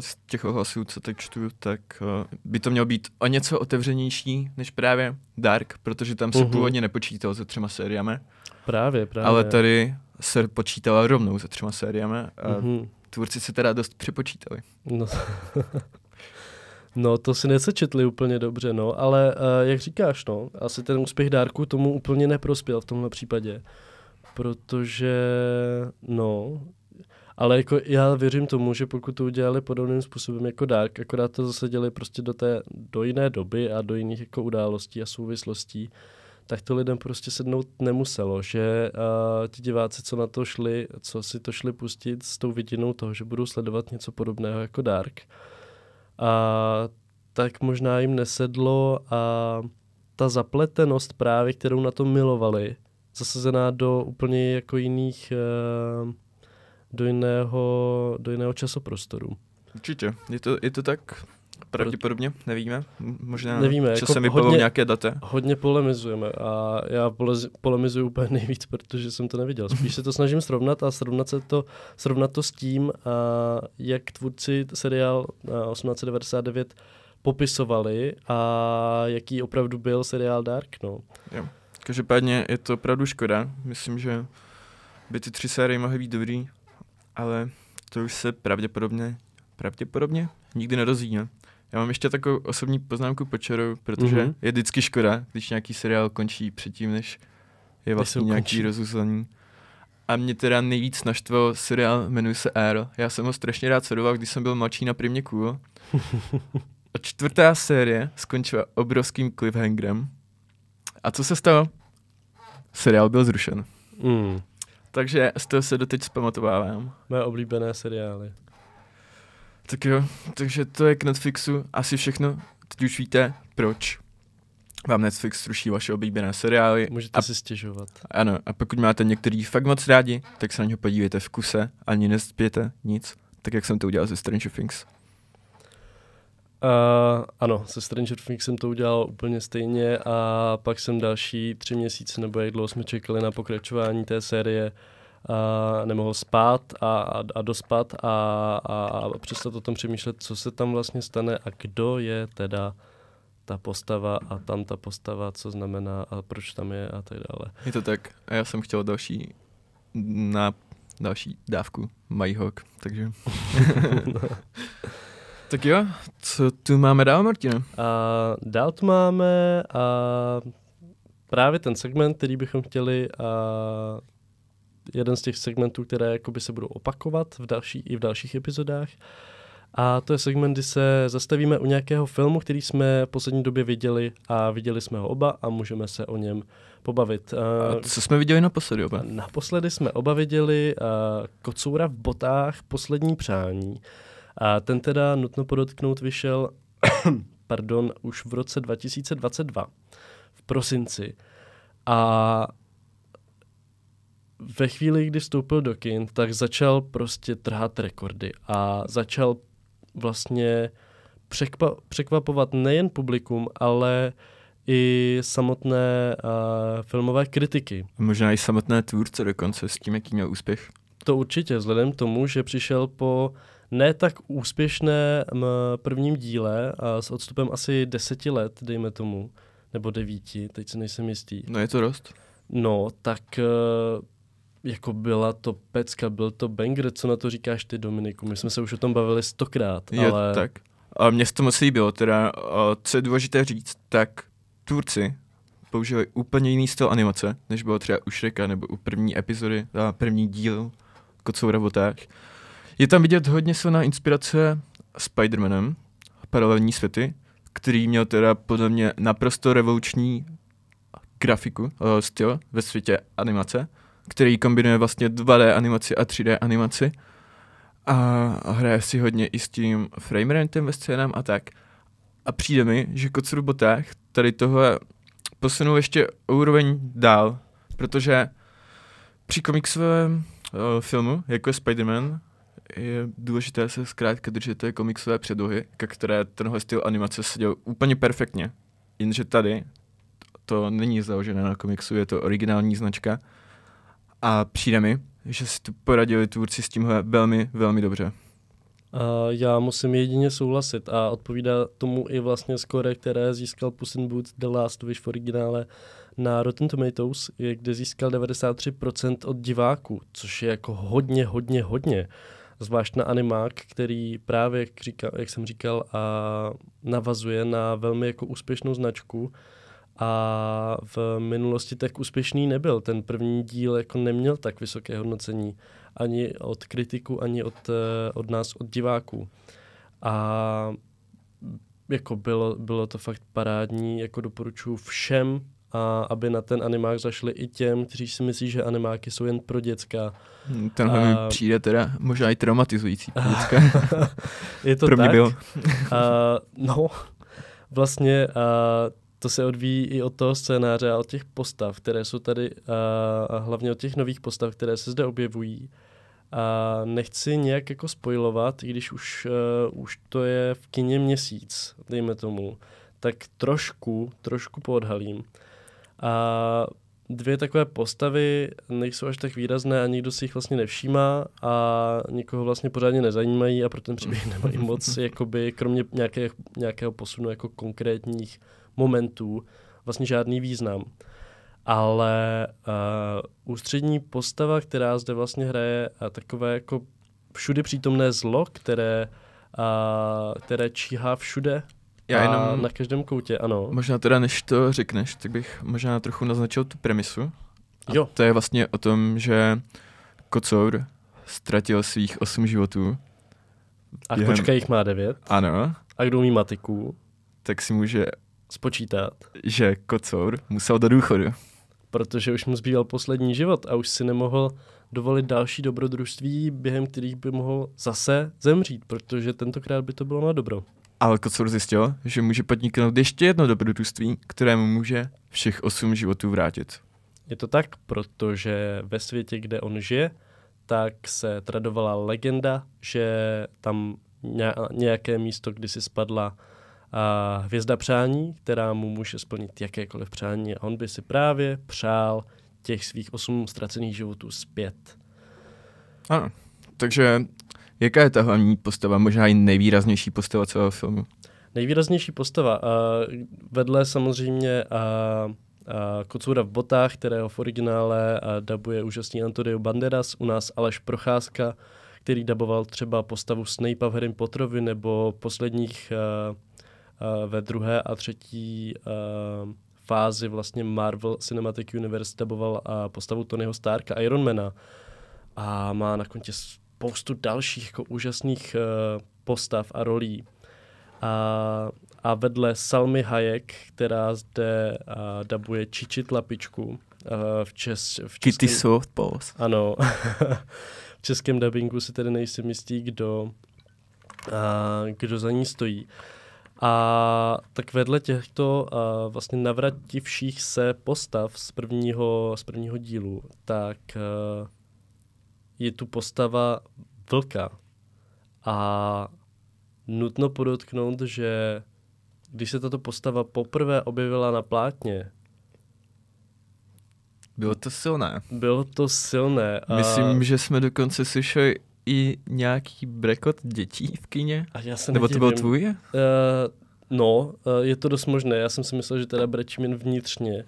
z těch ohlasů, co teď čtu, tak by to mělo být o něco otevřenější než právě Dark, protože tam se uh-huh. původně nepočítalo se třema sériami. Právě, právě. Ale tady se počítala rovnou se třema sériami a uh-huh. tvůrci se teda dost přepočítali. No. No, to si nesečetli úplně dobře, no, ale uh, jak říkáš, no, asi ten úspěch dárku tomu úplně neprospěl v tomhle případě, protože, no, ale jako já věřím tomu, že pokud to udělali podobným způsobem jako Dark, akorát to zase dělali prostě do, té, do jiné doby a do jiných jako událostí a souvislostí, tak to lidem prostě sednout nemuselo, že uh, ti diváci, co na to šli, co si to šli pustit s tou vidinou toho, že budou sledovat něco podobného jako Dark, a tak možná jim nesedlo a ta zapletenost právě, kterou na to milovali, zasazená do úplně jako jiných uh, do jiného, do jiného časoprostoru. Určitě, je to, je to tak? Pravděpodobně, nevíme. Možná nevíme, časem jako hodně, nějaké data. Hodně polemizujeme a já polemizuju úplně nejvíc, protože jsem to neviděl. Spíš se to snažím srovnat a srovnat, se to, srovnat to s tím, a jak tvůrci seriál 1899 popisovali a jaký opravdu byl seriál Dark. No. Jo. Každopádně je to opravdu škoda. Myslím, že by ty tři série mohly být dobrý ale to už se pravděpodobně, pravděpodobně nikdy nedozví. Ne? Já mám ještě takovou osobní poznámku po čaru, protože mm-hmm. je vždycky škoda, když nějaký seriál končí předtím, než je vlastně nějaký rozuzlení. A mě teda nejvíc naštval seriál, jmenuje se Air. Já jsem ho strašně rád sledoval, když jsem byl mladší na Primě Cool. A čtvrtá série skončila obrovským cliffhangerem. A co se stalo? Seriál byl zrušen. Mm. Takže z toho se doteď zpamatovávám. Moje oblíbené seriály. Tak jo, takže to je k Netflixu asi všechno. Teď už víte, proč vám Netflix ruší vaše oblíbené seriály. Můžete a, si stěžovat. Ano, a pokud máte některý fakt moc rádi, tak se na něho podívejte v kuse, ani nespěte nic, tak jak jsem to udělal ze Stranger Things. Uh, ano, se Stranger Things jsem to udělal úplně stejně a pak jsem další tři měsíce, nebo jak dlouho jsme čekali na pokračování té série, a nemohl spát a, a, a dospat a, a, a přestat o tom přemýšlet, co se tam vlastně stane a kdo je teda ta postava a tam ta postava, co znamená a proč tam je a tak dále. Je to tak. A já jsem chtěl další na další dávku Hawk, takže... no. Tak jo, co tu máme dál, Martina? A dál tu máme a právě ten segment, který bychom chtěli a jeden z těch segmentů, které jakoby se budou opakovat v další, i v dalších epizodách. A to je segment, kdy se zastavíme u nějakého filmu, který jsme v poslední době viděli a viděli jsme ho oba a můžeme se o něm pobavit. A co jsme viděli naposledy oba? Naposledy jsme oba viděli uh, Kocoura v botách Poslední přání. A ten teda, nutno podotknout, vyšel pardon, už v roce 2022, v prosinci. A ve chvíli, kdy vstoupil do kin, tak začal prostě trhat rekordy a začal vlastně překva- překvapovat nejen publikum, ale i samotné uh, filmové kritiky. Možná i samotné tvůrce dokonce s tím, jaký měl úspěch. To určitě, vzhledem k tomu, že přišel po ne tak úspěšné prvním díle a s odstupem asi deseti let, dejme tomu, nebo devíti, teď se nejsem jistý. No je to dost. No, tak eh, jako byla to pecka, byl to banger, co na to říkáš ty, Dominiku? My jsme se už o tom bavili stokrát, je, ale... tak. A mně se to moc líbilo, teda, co je důležité říct, tak tvůrci použili úplně jiný styl animace, než bylo třeba u Shreka nebo u první epizody, a první díl Kocoura v. Je tam vidět hodně silná inspirace Spider-Manem, paralelní světy, který měl teda podle mě naprosto revoluční grafiku, uh, styl ve světě animace, který kombinuje vlastně 2D animaci a 3D animaci a hraje si hodně i s tím frameratem ve scénám a tak. A přijde mi, že Koc Robotách tady tohle posunul ještě úroveň dál, protože při komiksovém uh, filmu, jako je Spider-Man, je důležité se zkrátka držet té komiksové předlohy, ke které tenhle styl animace seděl úplně perfektně. Jenže tady to není založené na komiksu, je to originální značka a přijde mi, že si tu poradili tvůrci s tímhle velmi, velmi dobře. Uh, já musím jedině souhlasit a odpovídá tomu i vlastně skore, které získal Puss in Boots The Last Wish v originále na Rotten Tomatoes, kde získal 93% od diváků, což je jako hodně, hodně, hodně. Zvlášť na animák, který právě, jak, říkal, jak jsem říkal, a navazuje na velmi jako úspěšnou značku, a v minulosti tak úspěšný nebyl. Ten první díl jako neměl tak vysoké hodnocení ani od kritiků, ani od, eh, od nás, od diváků. A jako bylo, bylo to fakt parádní, jako doporučuji všem, a aby na ten animák zašli i těm, kteří si myslí, že animáky jsou jen pro děcka. Hmm, tenhle a... mi přijde teda možná i traumatizující pro děcka. Je to pro mě tak. byl. uh, no, vlastně uh, to se odvíjí i od toho scénáře a od těch postav, které jsou tady, a hlavně od těch nových postav, které se zde objevují. A nechci nějak jako spojovat, i když už, uh, už to je v kině měsíc, dejme tomu, tak trošku, trošku poodhalím. A dvě takové postavy nejsou až tak výrazné a nikdo si jich vlastně nevšímá a nikoho vlastně pořádně nezajímají a pro ten příběh nemají moc, jakoby, kromě nějaké, nějakého posunu jako konkrétních momentů vlastně žádný význam. Ale uh, ústřední postava, která zde vlastně hraje uh, takové jako všudy přítomné zlo, které, uh, které číhá všude Já jenom, na každém koutě, ano. možná teda než to řekneš, tak bych možná trochu naznačil tu premisu. A Jo. to je vlastně o tom, že Kocour ztratil svých osm životů. A během- kočka jich má devět. Ano, A kdo umí matiku, tak si může, spočítat. že Kocour musel do důchodu. protože už mu zbýval poslední život a už si nemohl dovolit další dobrodružství, během kterých by mohl zase zemřít, protože tentokrát by to bylo na dobro. Ale Kocour zjistil, že může podniknout ještě jedno dobrodružství, kterému může všech osm životů vrátit. Je to tak, protože ve světě, kde on žije, tak se tradovala legenda, že tam ně- nějaké místo kdysi spadla a hvězda přání, která mu může splnit jakékoliv přání a on by si právě přál těch svých osm ztracených životů zpět. Ano, takže jaká je ta hlavní postava, možná i nejvýraznější postava celého filmu? Nejvýraznější postava, a vedle samozřejmě a, a Kocoura v botách, kterého v originále a dabuje úžasný Antonio Banderas, u nás Aleš Procházka, který daboval třeba postavu Snape'a v Harry Potterovi nebo posledních a, ve druhé a třetí fázi vlastně Marvel Cinematic Universe daboval postavu Tonyho Starka, Ironmana a má na kontě spoustu dalších jako úžasných uh, postav a rolí. A, a vedle Salmy Hayek, která zde uh, dabuje Čiči Tlapičku uh, v, čes, v Kitty českém, Softballs. ano, v českém dabingu si tedy nejsem jistý, kdo, uh, kdo za ní stojí. A tak vedle těchto uh, vlastně navrativších se postav z prvního, z prvního dílu, tak uh, je tu postava vlka. A nutno podotknout, že když se tato postava poprvé objevila na plátně, Bylo to silné. bylo to silné. A, Myslím, že jsme dokonce slyšeli i nějaký brekot dětí v kině. a já se Nebo to byl nedivím. tvůj? Uh, no, uh, je to dost možné. Já jsem si myslel, že teda brečím jen vnitřně,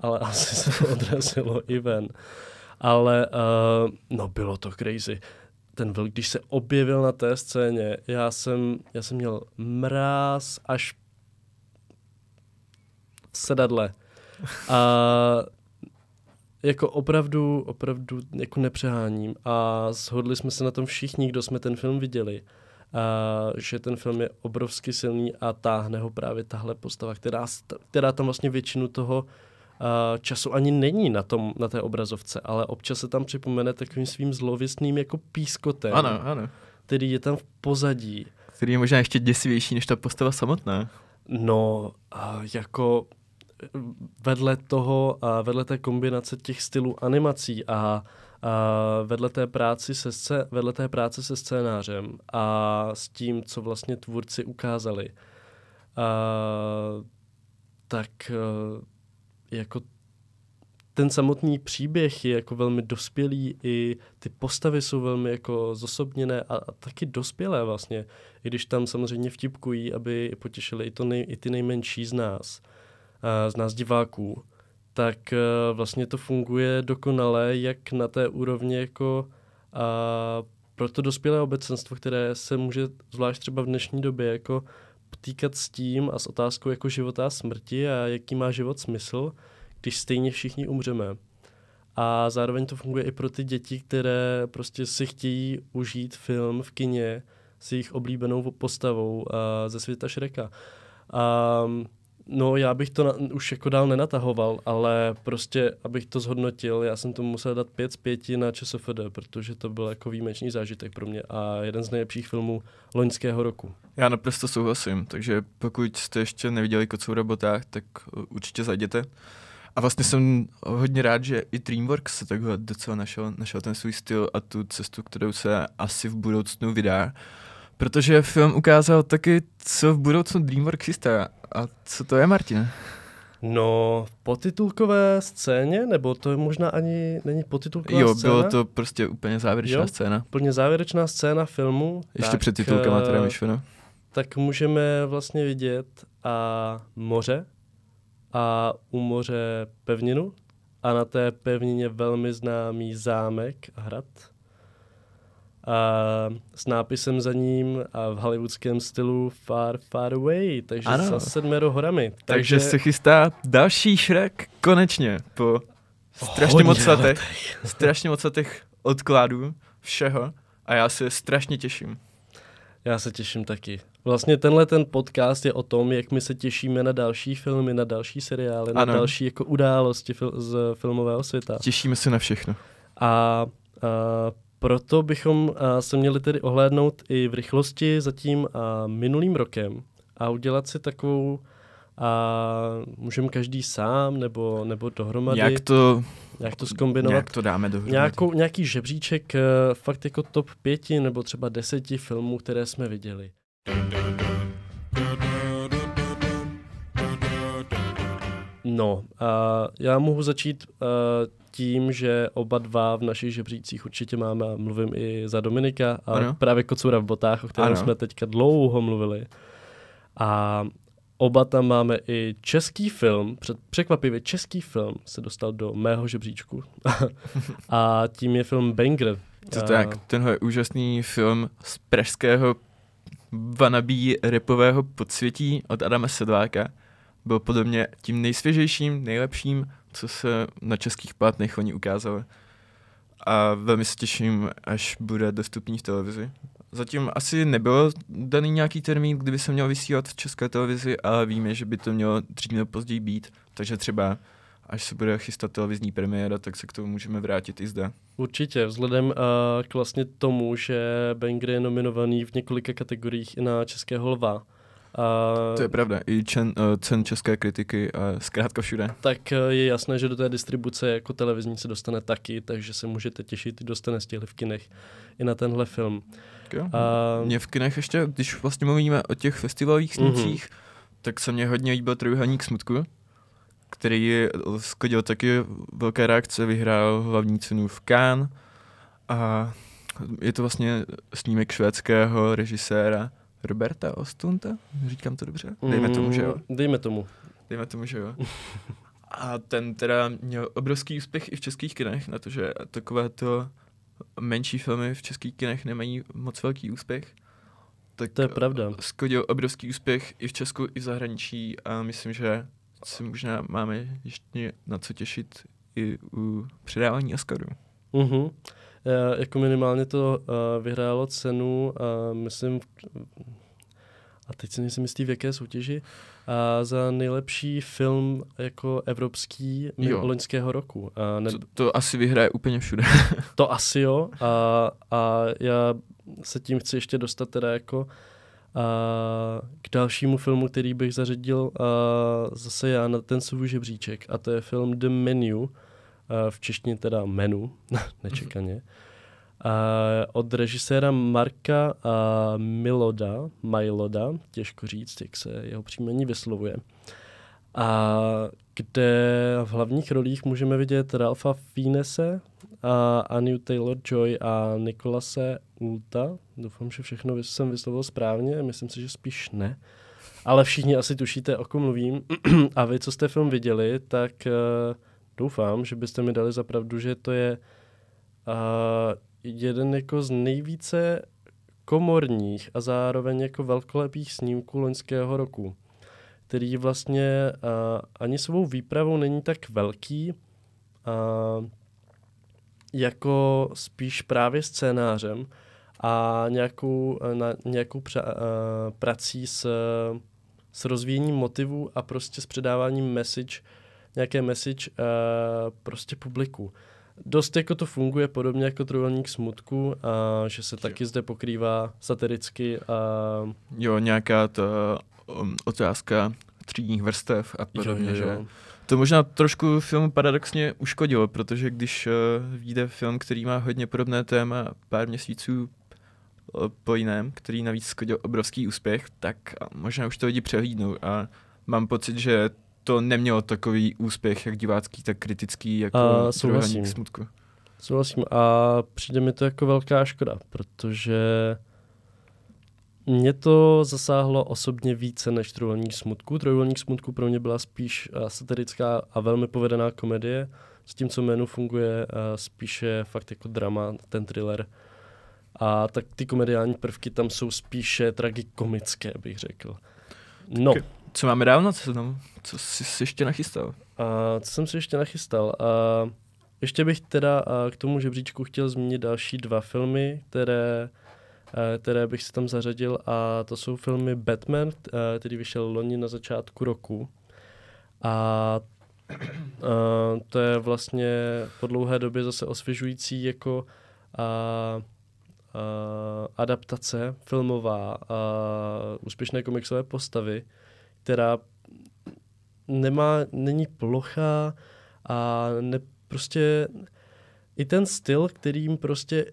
ale asi se to odrazilo i ven. Ale uh, no, bylo to crazy. Ten vlk, když se objevil na té scéně, já jsem, já jsem měl mráz až v sedadle. A jako opravdu, opravdu jako nepřeháním a shodli jsme se na tom všichni, kdo jsme ten film viděli, a že ten film je obrovsky silný a táhne ho právě tahle postava, která, která tam vlastně většinu toho času ani není na, tom, na té obrazovce, ale občas se tam připomene takovým svým zlověstným jako pískotem, Ano, ano. který je tam v pozadí. Který je možná ještě děsivější než ta postava samotná. No, jako vedle toho, a vedle té kombinace těch stylů animací a, a vedle té práci se scé- vedle té práce se scénářem a s tím, co vlastně tvůrci ukázali, a, tak a, jako ten samotný příběh je jako velmi dospělý, i ty postavy jsou velmi jako zosobněné a, a taky dospělé vlastně, i když tam samozřejmě vtipkují, aby potěšili i, to nej, i ty nejmenší z nás z nás diváků, tak e, vlastně to funguje dokonale, jak na té úrovni jako a pro to dospělé obecenstvo, které se může zvlášť třeba v dnešní době jako potýkat s tím a s otázkou jako života a smrti a jaký má život smysl, když stejně všichni umřeme. A zároveň to funguje i pro ty děti, které prostě si chtějí užít film v kině s jejich oblíbenou postavou ze světa Šreka. A No, já bych to na, už jako dál nenatahoval, ale prostě, abych to zhodnotil, já jsem to musel dát 5 z 5 na ČSFD, protože to byl jako výjimečný zážitek pro mě a jeden z nejlepších filmů loňského roku. Já naprosto souhlasím, takže pokud jste ještě neviděli Kocu v robotách, tak určitě zajděte. A vlastně jsem hodně rád, že i DreamWorks se takhle docela našel, našel ten svůj styl a tu cestu, kterou se asi v budoucnu vydá. Protože film ukázal taky, co v budoucnu DreamWorks chystá. A co to je, Martin? No, po titulkové scéně, nebo to je možná ani není potitulková jo, scéna? Jo, bylo to prostě úplně závěrečná jo, scéna. Plně závěrečná scéna filmu. Ještě tak, před titulkama teda eh, myšleno. Tak můžeme vlastně vidět a moře a u moře pevninu a na té pevnině velmi známý zámek a hrad a s nápisem za ním a v hollywoodském stylu Far, Far Away, takže ano. za sedmero horami. Takže, takže se chystá další Shrek konečně po strašně moc letech, strašně moc letech odkladů všeho a já se strašně těším. Já se těším taky. Vlastně tenhle ten podcast je o tom, jak my se těšíme na další filmy, na další seriály, ano. na další jako události fil- z filmového světa. Těšíme se na všechno. A, a proto bychom uh, se měli tedy ohlédnout i v rychlosti za tím uh, minulým rokem a udělat si takovou a můžeme každý sám nebo, nebo dohromady. Jak to, jak to zkombinovat. Jak to dáme dohromady. Nějakou, nějaký žebříček uh, fakt jako top pěti nebo třeba deseti filmů, které jsme viděli. No, uh, já mohu začít uh, tím, že oba dva v našich žebřících určitě máme, a mluvím i za Dominika, a ano. právě Kocura v botách, o kterém ano. jsme teďka dlouho mluvili. A oba tam máme i český film, překvapivě český film se dostal do mého žebříčku. a tím je film Banger. To tak, tenhle úžasný film z pražského vanabí repového podsvětí od Adama Sedláka byl podle mě tím nejsvěžejším, nejlepším, co se na českých plátnech oni ukázali. A velmi se těším, až bude dostupný v televizi. Zatím asi nebyl daný nějaký termín, kdyby se měl vysílat v české televizi, ale víme, že by to mělo dřív nebo později být, takže třeba až se bude chystat televizní premiéra, tak se k tomu můžeme vrátit i zde. Určitě, vzhledem uh, k vlastně tomu, že Banger je nominovaný v několika kategoriích i na Českého lva, Uh, to je pravda, i čen, uh, cen české kritiky a zkrátka všude. Tak uh, je jasné, že do té distribuce jako televizní se dostane taky, takže se můžete těšit, dostane stihli v kinech i na tenhle film. Jo. Uh, mě v kinech ještě, když vlastně mluvíme o těch festivalových mhm. snímcích, uh-huh. tak se mně hodně líbil Trojuhelník smutku, který skodil taky velké reakce, vyhrál hlavní cenu v Cannes a je to vlastně snímek švédského režiséra Roberta Ostunta? Říkám to dobře? Dejme tomu, že jo. Mm, dejme tomu. Dejme tomu, že jo. A ten teda měl obrovský úspěch i v českých kinech, na to, že takové to menší filmy v českých kinech nemají moc velký úspěch. Tak to je pravda. Skodil obrovský úspěch i v Česku, i v zahraničí a myslím, že se možná máme ještě na co těšit i u předávání Oscaru. Uh-huh. E, jako minimálně to uh, vyhrálo cenu, uh, myslím, a teď si nejsem jistý, v jaké soutěži, a za nejlepší film jako evropský jo. loňského roku. A ne... to, to asi vyhraje úplně všude. to asi jo a, a já se tím chci ještě dostat teda jako a k dalšímu filmu, který bych zařadil a zase já na ten svůj žebříček a to je film The Menu, v češtině teda Menu, nečekaně, a od režiséra Marka a Miloda, Miloda, těžko říct, jak se jeho příjmení vyslovuje, a kde v hlavních rolích můžeme vidět Ralfa Finese, a Anu Taylor-Joy a Nikolase Ulta. Doufám, že všechno jsem vyslovil správně, myslím si, že spíš ne. Ale všichni asi tušíte, o kom mluvím. a vy, co jste film viděli, tak uh, doufám, že byste mi dali za pravdu, že to je uh, jeden jako z nejvíce komorních a zároveň jako velkolepých snímků loňského roku, který vlastně uh, ani svou výpravou není tak velký, uh, jako spíš právě scénářem a nějakou, na, nějakou pra, uh, prací s, s rozvíjením motivů a prostě s předáváním message, nějaké message uh, prostě publiku. Dost jako to funguje podobně jako trojuhelník smutku, a že se taky zde pokrývá satiricky. A... Jo, nějaká ta um, otázka třídních vrstev a podobně, jo, jo, jo. že to možná trošku film paradoxně uškodilo, protože když uh, vyjde film, který má hodně podobné téma pár měsíců uh, po jiném, který navíc skodil obrovský úspěch, tak možná už to lidi přehlídnou a mám pocit, že to nemělo takový úspěch, jak divácký, tak kritický, jako souhlasím. smutku. Souhlasím a přijde mi to jako velká škoda, protože mě to zasáhlo osobně více než Trojuhelník smutku. Trojuhelník smutku pro mě byla spíš uh, satirická a velmi povedená komedie, s tím, co jménu funguje uh, spíše fakt jako drama, ten thriller. A tak ty komediální prvky tam jsou spíše tragikomické, bych řekl. No. Tak, co máme dál na seznamu? Co jsi si ještě nachystal? Uh, co jsem si ještě nachystal? Uh, ještě bych teda uh, k tomu žebříčku chtěl zmínit další dva filmy, které Eh, které bych si tam zařadil a to jsou filmy Batman, eh, který vyšel loni na začátku roku. A Uh, to je vlastně po dlouhé době zase osvěžující jako uh, uh, adaptace filmová uh, úspěšné komiksové postavy, která nemá, není plochá a ne, prostě i ten styl, kterým prostě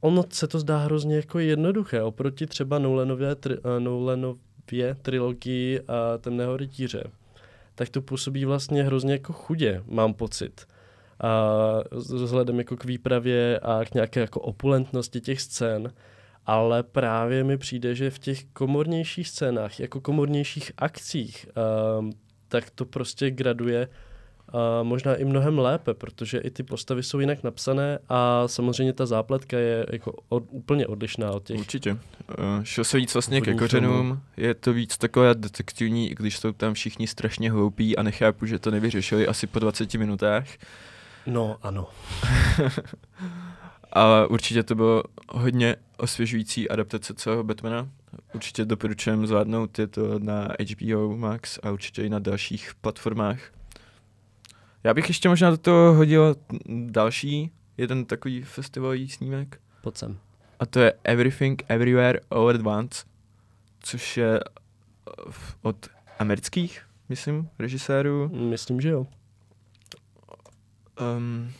ono se to zdá hrozně jako jednoduché, oproti třeba Nolanově, tri, uh, Nolanově trilogii uh, Temného rytíře. Tak to působí vlastně hrozně jako chudě, mám pocit. A vzhledem jako k výpravě a k nějaké jako opulentnosti těch scén, ale právě mi přijde, že v těch komornějších scénách, jako komornějších akcích, uh, tak to prostě graduje a možná i mnohem lépe, protože i ty postavy jsou jinak napsané a samozřejmě ta zápletka je jako od, úplně odlišná od těch. Určitě. Uh, šlo se víc vlastně ke kořenům, je to víc takové detektivní, i když jsou tam všichni strašně hloupí a nechápu, že to nevyřešili asi po 20 minutách. No, ano. a určitě to bylo hodně osvěžující adaptace celého Batmana. Určitě doporučujem zvládnout, je to na HBO Max a určitě i na dalších platformách. Já bych ještě možná do toho hodil další, jeden takový festivalový snímek. Pojď sem. A to je Everything Everywhere All at Once, což je eh, od amerických, myslím, režisérů. Myslím, že jo. Um,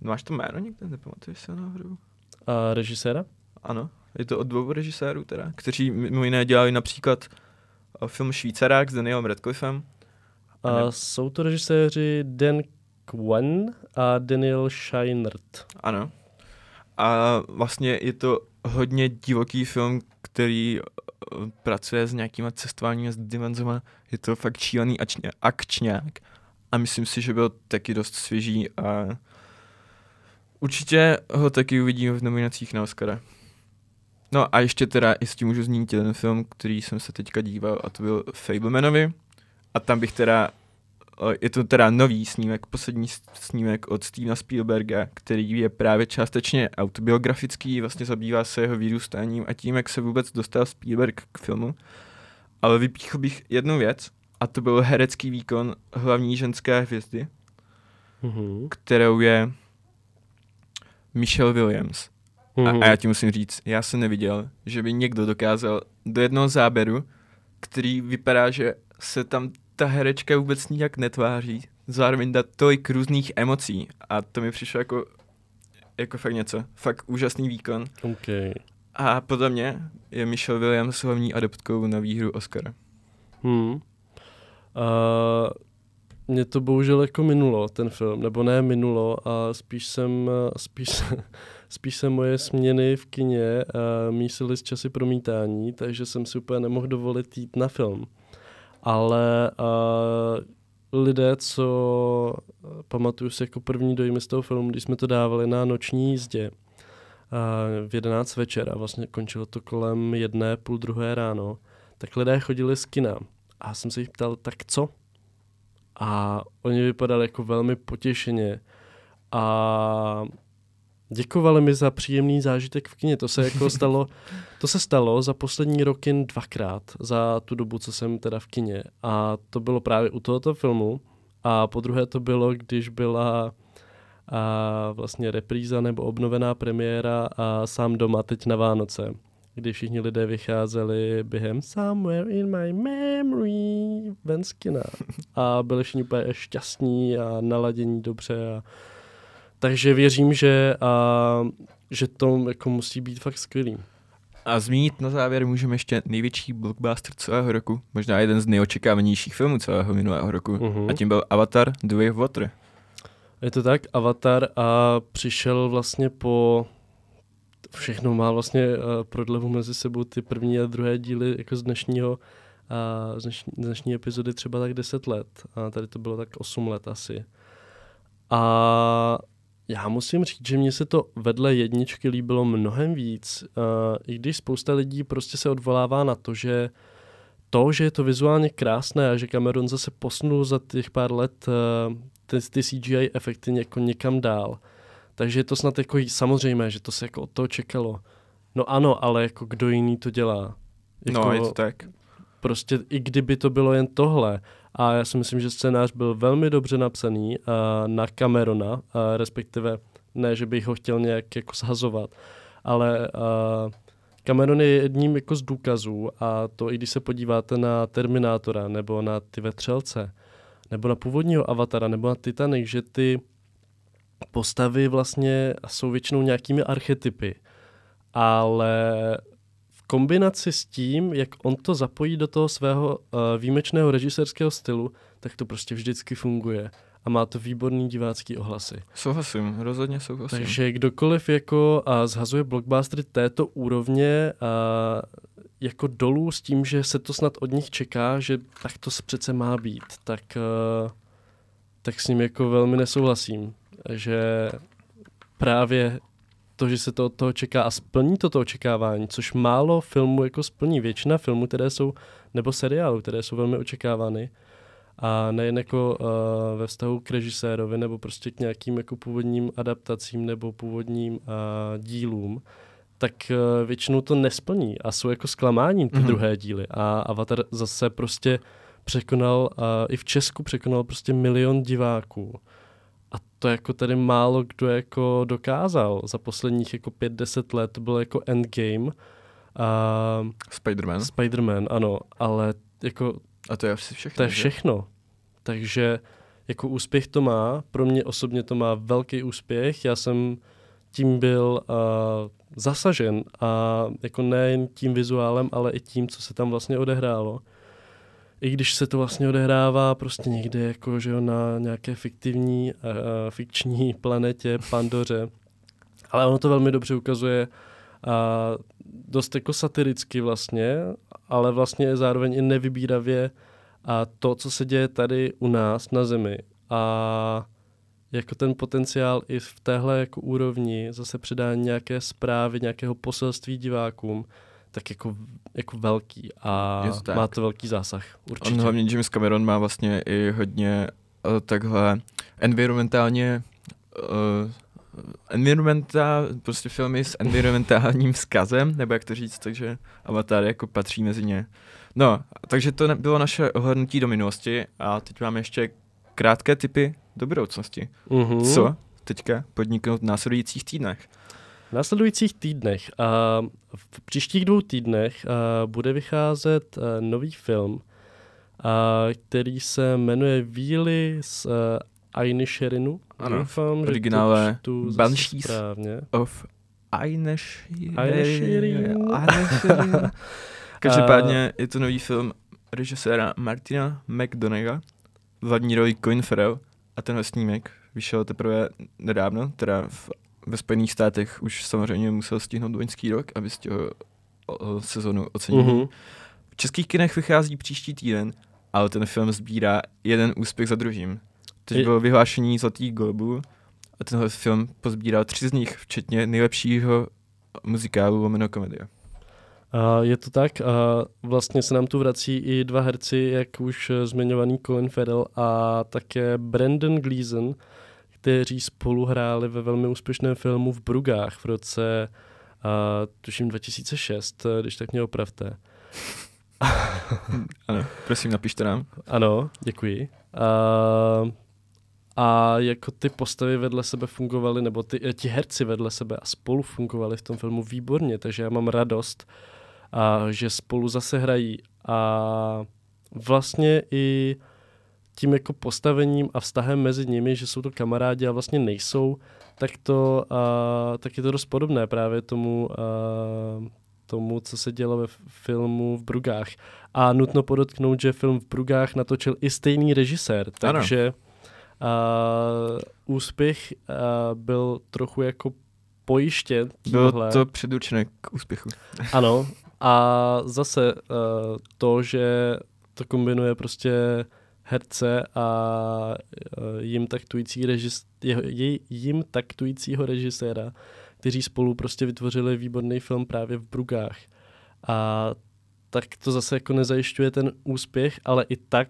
máš to jméno někde? Nepamatuješ se náhodou? A režiséra? Ano, je to od dvou režisérů teda, kteří mimo jiné dělali například eh, film Švýcarák s Danielem Radcliffem a jsou to režiséři Dan Kwan a Daniel Scheinert. Ano. A vlastně je to hodně divoký film, který eh, pracuje s nějakýma cestováními s dimenzoma. Je to fakt šílený akčňák. A myslím si, že byl taky dost svěží a určitě ho taky uvidíme v nominacích na Oscara. No a ještě teda, jestli můžu zmínit jeden film, který jsem se teďka díval a to byl Fablemanovi A tam bych teda, je to teda nový snímek, poslední snímek od Stevena Spielberga, který je právě částečně autobiografický, vlastně zabývá se jeho vyrůstáním a tím, jak se vůbec dostal Spielberg k filmu. Ale vypíchl bych jednu věc, a to byl herecký výkon hlavní ženské hvězdy, mm-hmm. kterou je Michelle Williams. Mm-hmm. A, a já ti musím říct, já jsem neviděl, že by někdo dokázal do jednoho záběru, který vypadá, že se tam ta herečka vůbec nijak netváří, zároveň dát tolik různých emocí a to mi přišlo jako, jako fakt něco, fakt úžasný výkon. Okay. A podle mě je Michelle Williams hlavní adeptkou na výhru Oscara. Hmm. Uh, mě to bohužel jako minulo, ten film, nebo ne minulo, a spíš jsem, spíš, spíš se moje směny v kině mísily z časy promítání, takže jsem si úplně nemohl dovolit jít na film. Ale uh, lidé, co pamatuju si jako první dojmy z toho filmu, když jsme to dávali na noční jízdě uh, v 11 večer a vlastně končilo to kolem jedné, půl druhé ráno, tak lidé chodili z kina. A jsem se jich ptal, tak co? A oni vypadali jako velmi potěšeně. A děkovali mi za příjemný zážitek v kině. To se jako stalo, to se stalo za poslední roky dvakrát za tu dobu, co jsem teda v kině. A to bylo právě u tohoto filmu. A po druhé to bylo, když byla a vlastně repríza nebo obnovená premiéra a sám doma teď na Vánoce kdy všichni lidé vycházeli během Somewhere in my memory ven z kina. A byli všichni úplně šťastní a naladění dobře. A... Takže věřím, že, a, že to jako musí být fakt skvělý. A zmínit na závěr můžeme ještě největší blockbuster celého roku, možná jeden z nejočekávanějších filmů celého minulého roku, uh-huh. a tím byl Avatar The Way of Water. Je to tak, Avatar a přišel vlastně po všechno má vlastně uh, prodlevu mezi sebou ty první a druhé díly jako z dnešního uh, z, dnešní, dnešní epizody třeba tak 10 let a tady to bylo tak 8 let asi. A já musím říct, že mně se to vedle jedničky líbilo mnohem víc, uh, i když spousta lidí prostě se odvolává na to, že to, že je to vizuálně krásné a že Cameron zase posunul za těch pár let uh, ty, ty CGI efekty něko někam dál, takže je to snad jako samozřejmé, že to se jako od toho čekalo. No ano, ale jako kdo jiný to dělá? Jako, no, je to tak. Prostě i kdyby to bylo jen tohle, a já si myslím, že scénář byl velmi dobře napsaný uh, na Camerona, uh, respektive ne, že bych ho chtěl nějak jako shazovat, ale uh, Cameron je jedním jako z důkazů a to i když se podíváte na Terminátora nebo na ty vetřelce, nebo na původního Avatara, nebo na Titanic, že ty postavy vlastně jsou většinou nějakými archetypy, ale v kombinaci s tím, jak on to zapojí do toho svého uh, výjimečného režisérského stylu, tak to prostě vždycky funguje a má to výborný divácký ohlasy. Souhlasím, rozhodně souhlasím. Takže kdokoliv jako a zhazuje blockbustery této úrovně a jako dolů s tím, že se to snad od nich čeká, že tak to přece má být, tak, uh, tak s ním jako velmi nesouhlasím že právě to, že se to od toho čeká a splní to, to očekávání, což málo filmů jako splní. Většina filmů, které jsou, nebo seriálů, které jsou velmi očekávány, a nejen jako uh, ve vztahu k režisérovi nebo prostě k nějakým jako původním adaptacím nebo původním uh, dílům, tak uh, většinou to nesplní a jsou jako zklamáním ty mm-hmm. druhé díly. A Avatar zase prostě překonal, uh, i v Česku překonal prostě milion diváků to jako tady málo kdo jako dokázal. Za posledních jako 5-10 let to bylo jako Endgame. A Spider-Man. Spider-Man, ano, ale jako... A to je asi všechno. To je všechno. Že? Takže jako úspěch to má, pro mě osobně to má velký úspěch, já jsem tím byl uh, zasažen a jako nejen tím vizuálem, ale i tím, co se tam vlastně odehrálo i když se to vlastně odehrává prostě někde jako, že jo, na nějaké fiktivní, uh, fikční planetě Pandoře. Ale ono to velmi dobře ukazuje a uh, dost jako satiricky vlastně, ale vlastně zároveň i nevybíravě a to, co se děje tady u nás na Zemi a jako ten potenciál i v téhle jako úrovni zase předání nějaké zprávy, nějakého poselství divákům, tak jako, jako velký a Je to tak. má to velký zásah. Určitě. On hlavně James Cameron má vlastně i hodně uh, takhle environmentálně uh, environmenta, prostě filmy s environmentálním vzkazem, nebo jak to říct, takže Avatar jako patří mezi ně. No, takže to bylo naše ohlednutí do minulosti a teď máme ještě krátké typy do budoucnosti. Mhm. Co teďka podniknout v následujících týdnech? V následujících týdnech, a v příštích dvou týdnech bude vycházet nový film, a, který se jmenuje Víly z Ainy Sherinu. Ano, Doufám, že to originále Banshees. správně. Of. Aineshirin. Každopádně je to nový film režiséra Martina McDonaga, v hlavní roli Colin Farrell a tenhle snímek vyšel teprve nedávno, teda v, ve Spojených státech už samozřejmě musel stihnout loňský rok, aby stihl sezonu ocenění. Mhm. V českých kinech vychází příští týden, ale ten film sbírá jeden úspěch za druhým. Teď Je- bylo vyhlášení Zlatých globů a tenhle film pozbíral tři z nich, včetně nejlepšího muzikálu lomeno komedie. A je to tak. A vlastně se nám tu vrací i dva herci, jak už zmiňovaný Colin Farrell a také Brandon Gleeson, kteří spolu hráli ve velmi úspěšném filmu v Brugách v roce, a, tuším 2006, eh, když tak mě opravte. Ano, prosím, napište nám. Ano, děkuji. A, a jako ty postavy vedle sebe fungovaly, nebo ty, eh, ti herci vedle sebe a spolu fungovali v tom filmu výborně, takže já mám radost, a, že spolu zase hrají. A vlastně i tím jako postavením a vztahem mezi nimi, že jsou to kamarádi a vlastně nejsou, tak, to, a, tak je to dost podobné právě tomu, a, tomu, co se dělo ve filmu v Brugách. A nutno podotknout, že film v Brugách natočil i stejný režisér, takže a, úspěch a, byl trochu jako pojištěn Bylo tímhle. to předurčené k úspěchu. Ano, a zase uh, to, že to kombinuje prostě herce a jim taktující režis, jej, jim taktujícího režiséra, kteří spolu prostě vytvořili výborný film právě v Brugách. A tak to zase jako nezajišťuje ten úspěch, ale i tak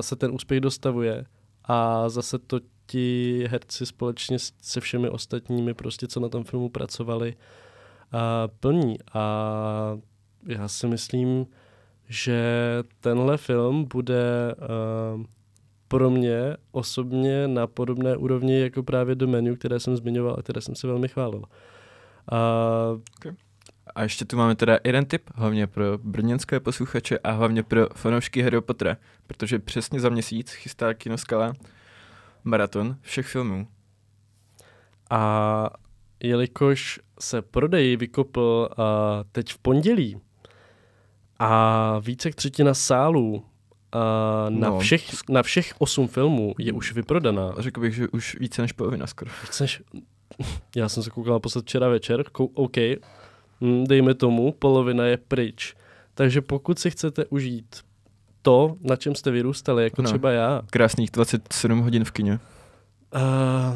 se ten úspěch dostavuje. A zase to ti herci společně se všemi ostatními prostě, co na tom filmu pracovali, plní. A já si myslím, že tenhle film bude uh, pro mě osobně na podobné úrovni jako právě do menu, které jsem zmiňoval a které jsem si velmi chválil. A A ještě tu máme teda jeden tip, hlavně pro brněnské posluchače a hlavně pro fanoušky Harry Pottera, protože přesně za měsíc chystá Kinoskala maraton všech filmů. A jelikož se prodej vykopl uh, teď v pondělí a více jak třetina sálů uh, na, No. všech, na všech osm filmů je už vyprodaná. Řekl bych, že už více než polovina skoro. Chceš, já jsem se koukal naposled včera večer, kou, OK, hm, dejme tomu, polovina je pryč. Takže pokud si chcete užít to, na čem jste vyrůstali, jako No. třeba já, Krásných 27 hodin v kině. Uh,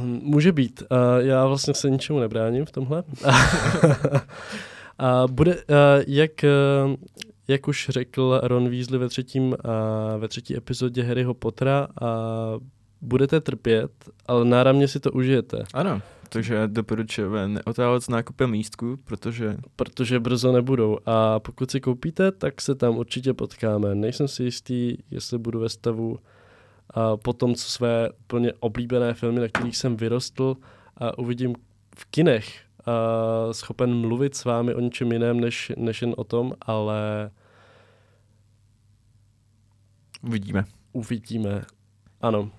může být. Uh, já vlastně se ničemu nebráním v tomhle. A bude, uh, jak, uh, jak už řekl Ron Weasley ve, třetím, uh, ve třetí epizodě Harryho Pottera, uh, budete trpět, ale náramně si to užijete, Ano, takže doporučujeme neotálet s nákupem lístků, protože protože brzo nebudou. A pokud si koupíte, tak se tam určitě potkáme. Nejsem si jistý, jestli budu ve stavu a po tom, co své úplně oblíbené filmy, na kterých jsem vyrostl, a uvidím v kinech, a schopen mluvit s vámi o něčem jiném, než, než jen o tom, ale uvidíme. uvidíme. Ano.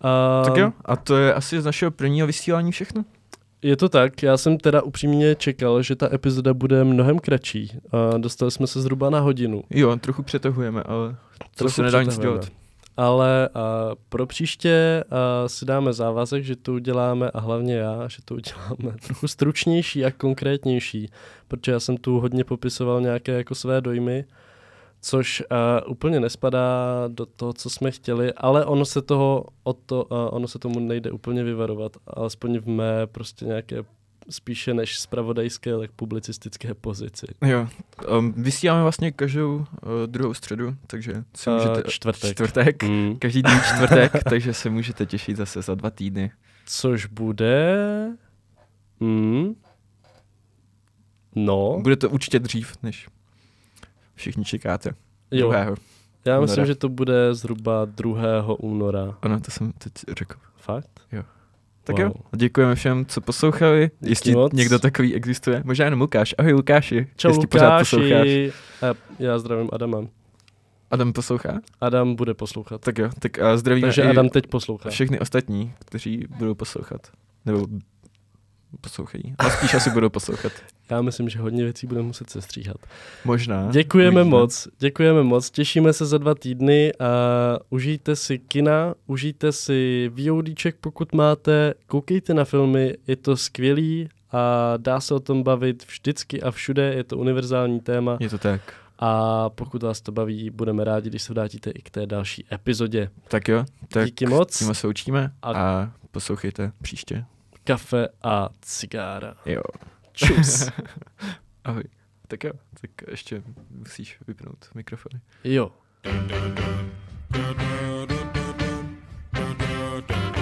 A Tak jo, a to je asi z našeho prvního vysílání všechno. Je to tak, já jsem teda upřímně čekal, že ta epizoda bude mnohem kratší. A dostali jsme se zhruba na hodinu. Jo, trochu přetahujeme, ale to se nedá nic dělat. Ale a pro příště a si dáme závazek, že to uděláme a hlavně já, že to uděláme trochu stručnější a konkrétnější, protože já jsem tu hodně popisoval nějaké jako své dojmy, což a, úplně nespadá do toho, co jsme chtěli, ale ono se toho, o to, a, ono se tomu nejde úplně vyvarovat, alespoň v mé prostě nějaké spíše než spravodajské, tak publicistické pozici. Jo, um, vysíláme vlastně každou uh, druhou středu, takže si Uh, můžete... čtvrtek. Čtvrtek. Mm. Každý den čtvrtek, takže se můžete těšit zase za dva týdny. Což bude... Mm. No, Bude to určitě dřív, než všichni čekáte. jo. Druhého. Já myslím, února. že to bude zhruba 2. února. Ano, to jsem teď řekl. Fakt? Tak Wow. jo, děkujeme všem, co poslouchali. Díky Jestli moc. někdo takový existuje. Možná jenom Lukáš. Ahoj Lukáši. Čau jestli pořád posloucháš. Lukáši. Já zdravím Adama. Adam poslouchá? Adam bude poslouchat. Tak jo, tak a zdravíme Takže Adam teď poslouchá. všechny ostatní, kteří budou poslouchat. Nebo poslouchají. A spíš asi budou poslouchat. Já myslím, že hodně věcí budeme muset sestříhat. Možná. Děkujeme Uvidíme. moc, děkujeme moc. Těšíme se za dva týdny a užijte si kina, užijte si VODček, pokud máte, koukejte na filmy, je to skvělý a dá se o tom bavit vždycky a všude, je to univerzální téma Je to tak. a pokud vás to baví, budeme rádi, když se vrátíte i k té další epizodě. Tak jo, tak Díky moc. tím se učíme A- a poslouchejte příště kafe a cigára. Jo. Čus. Ahoj. Tak jo, tak ještě musíš vypnout mikrofony. Jo. Dun, dun, dun. Dun, dun, dun, dun, dun.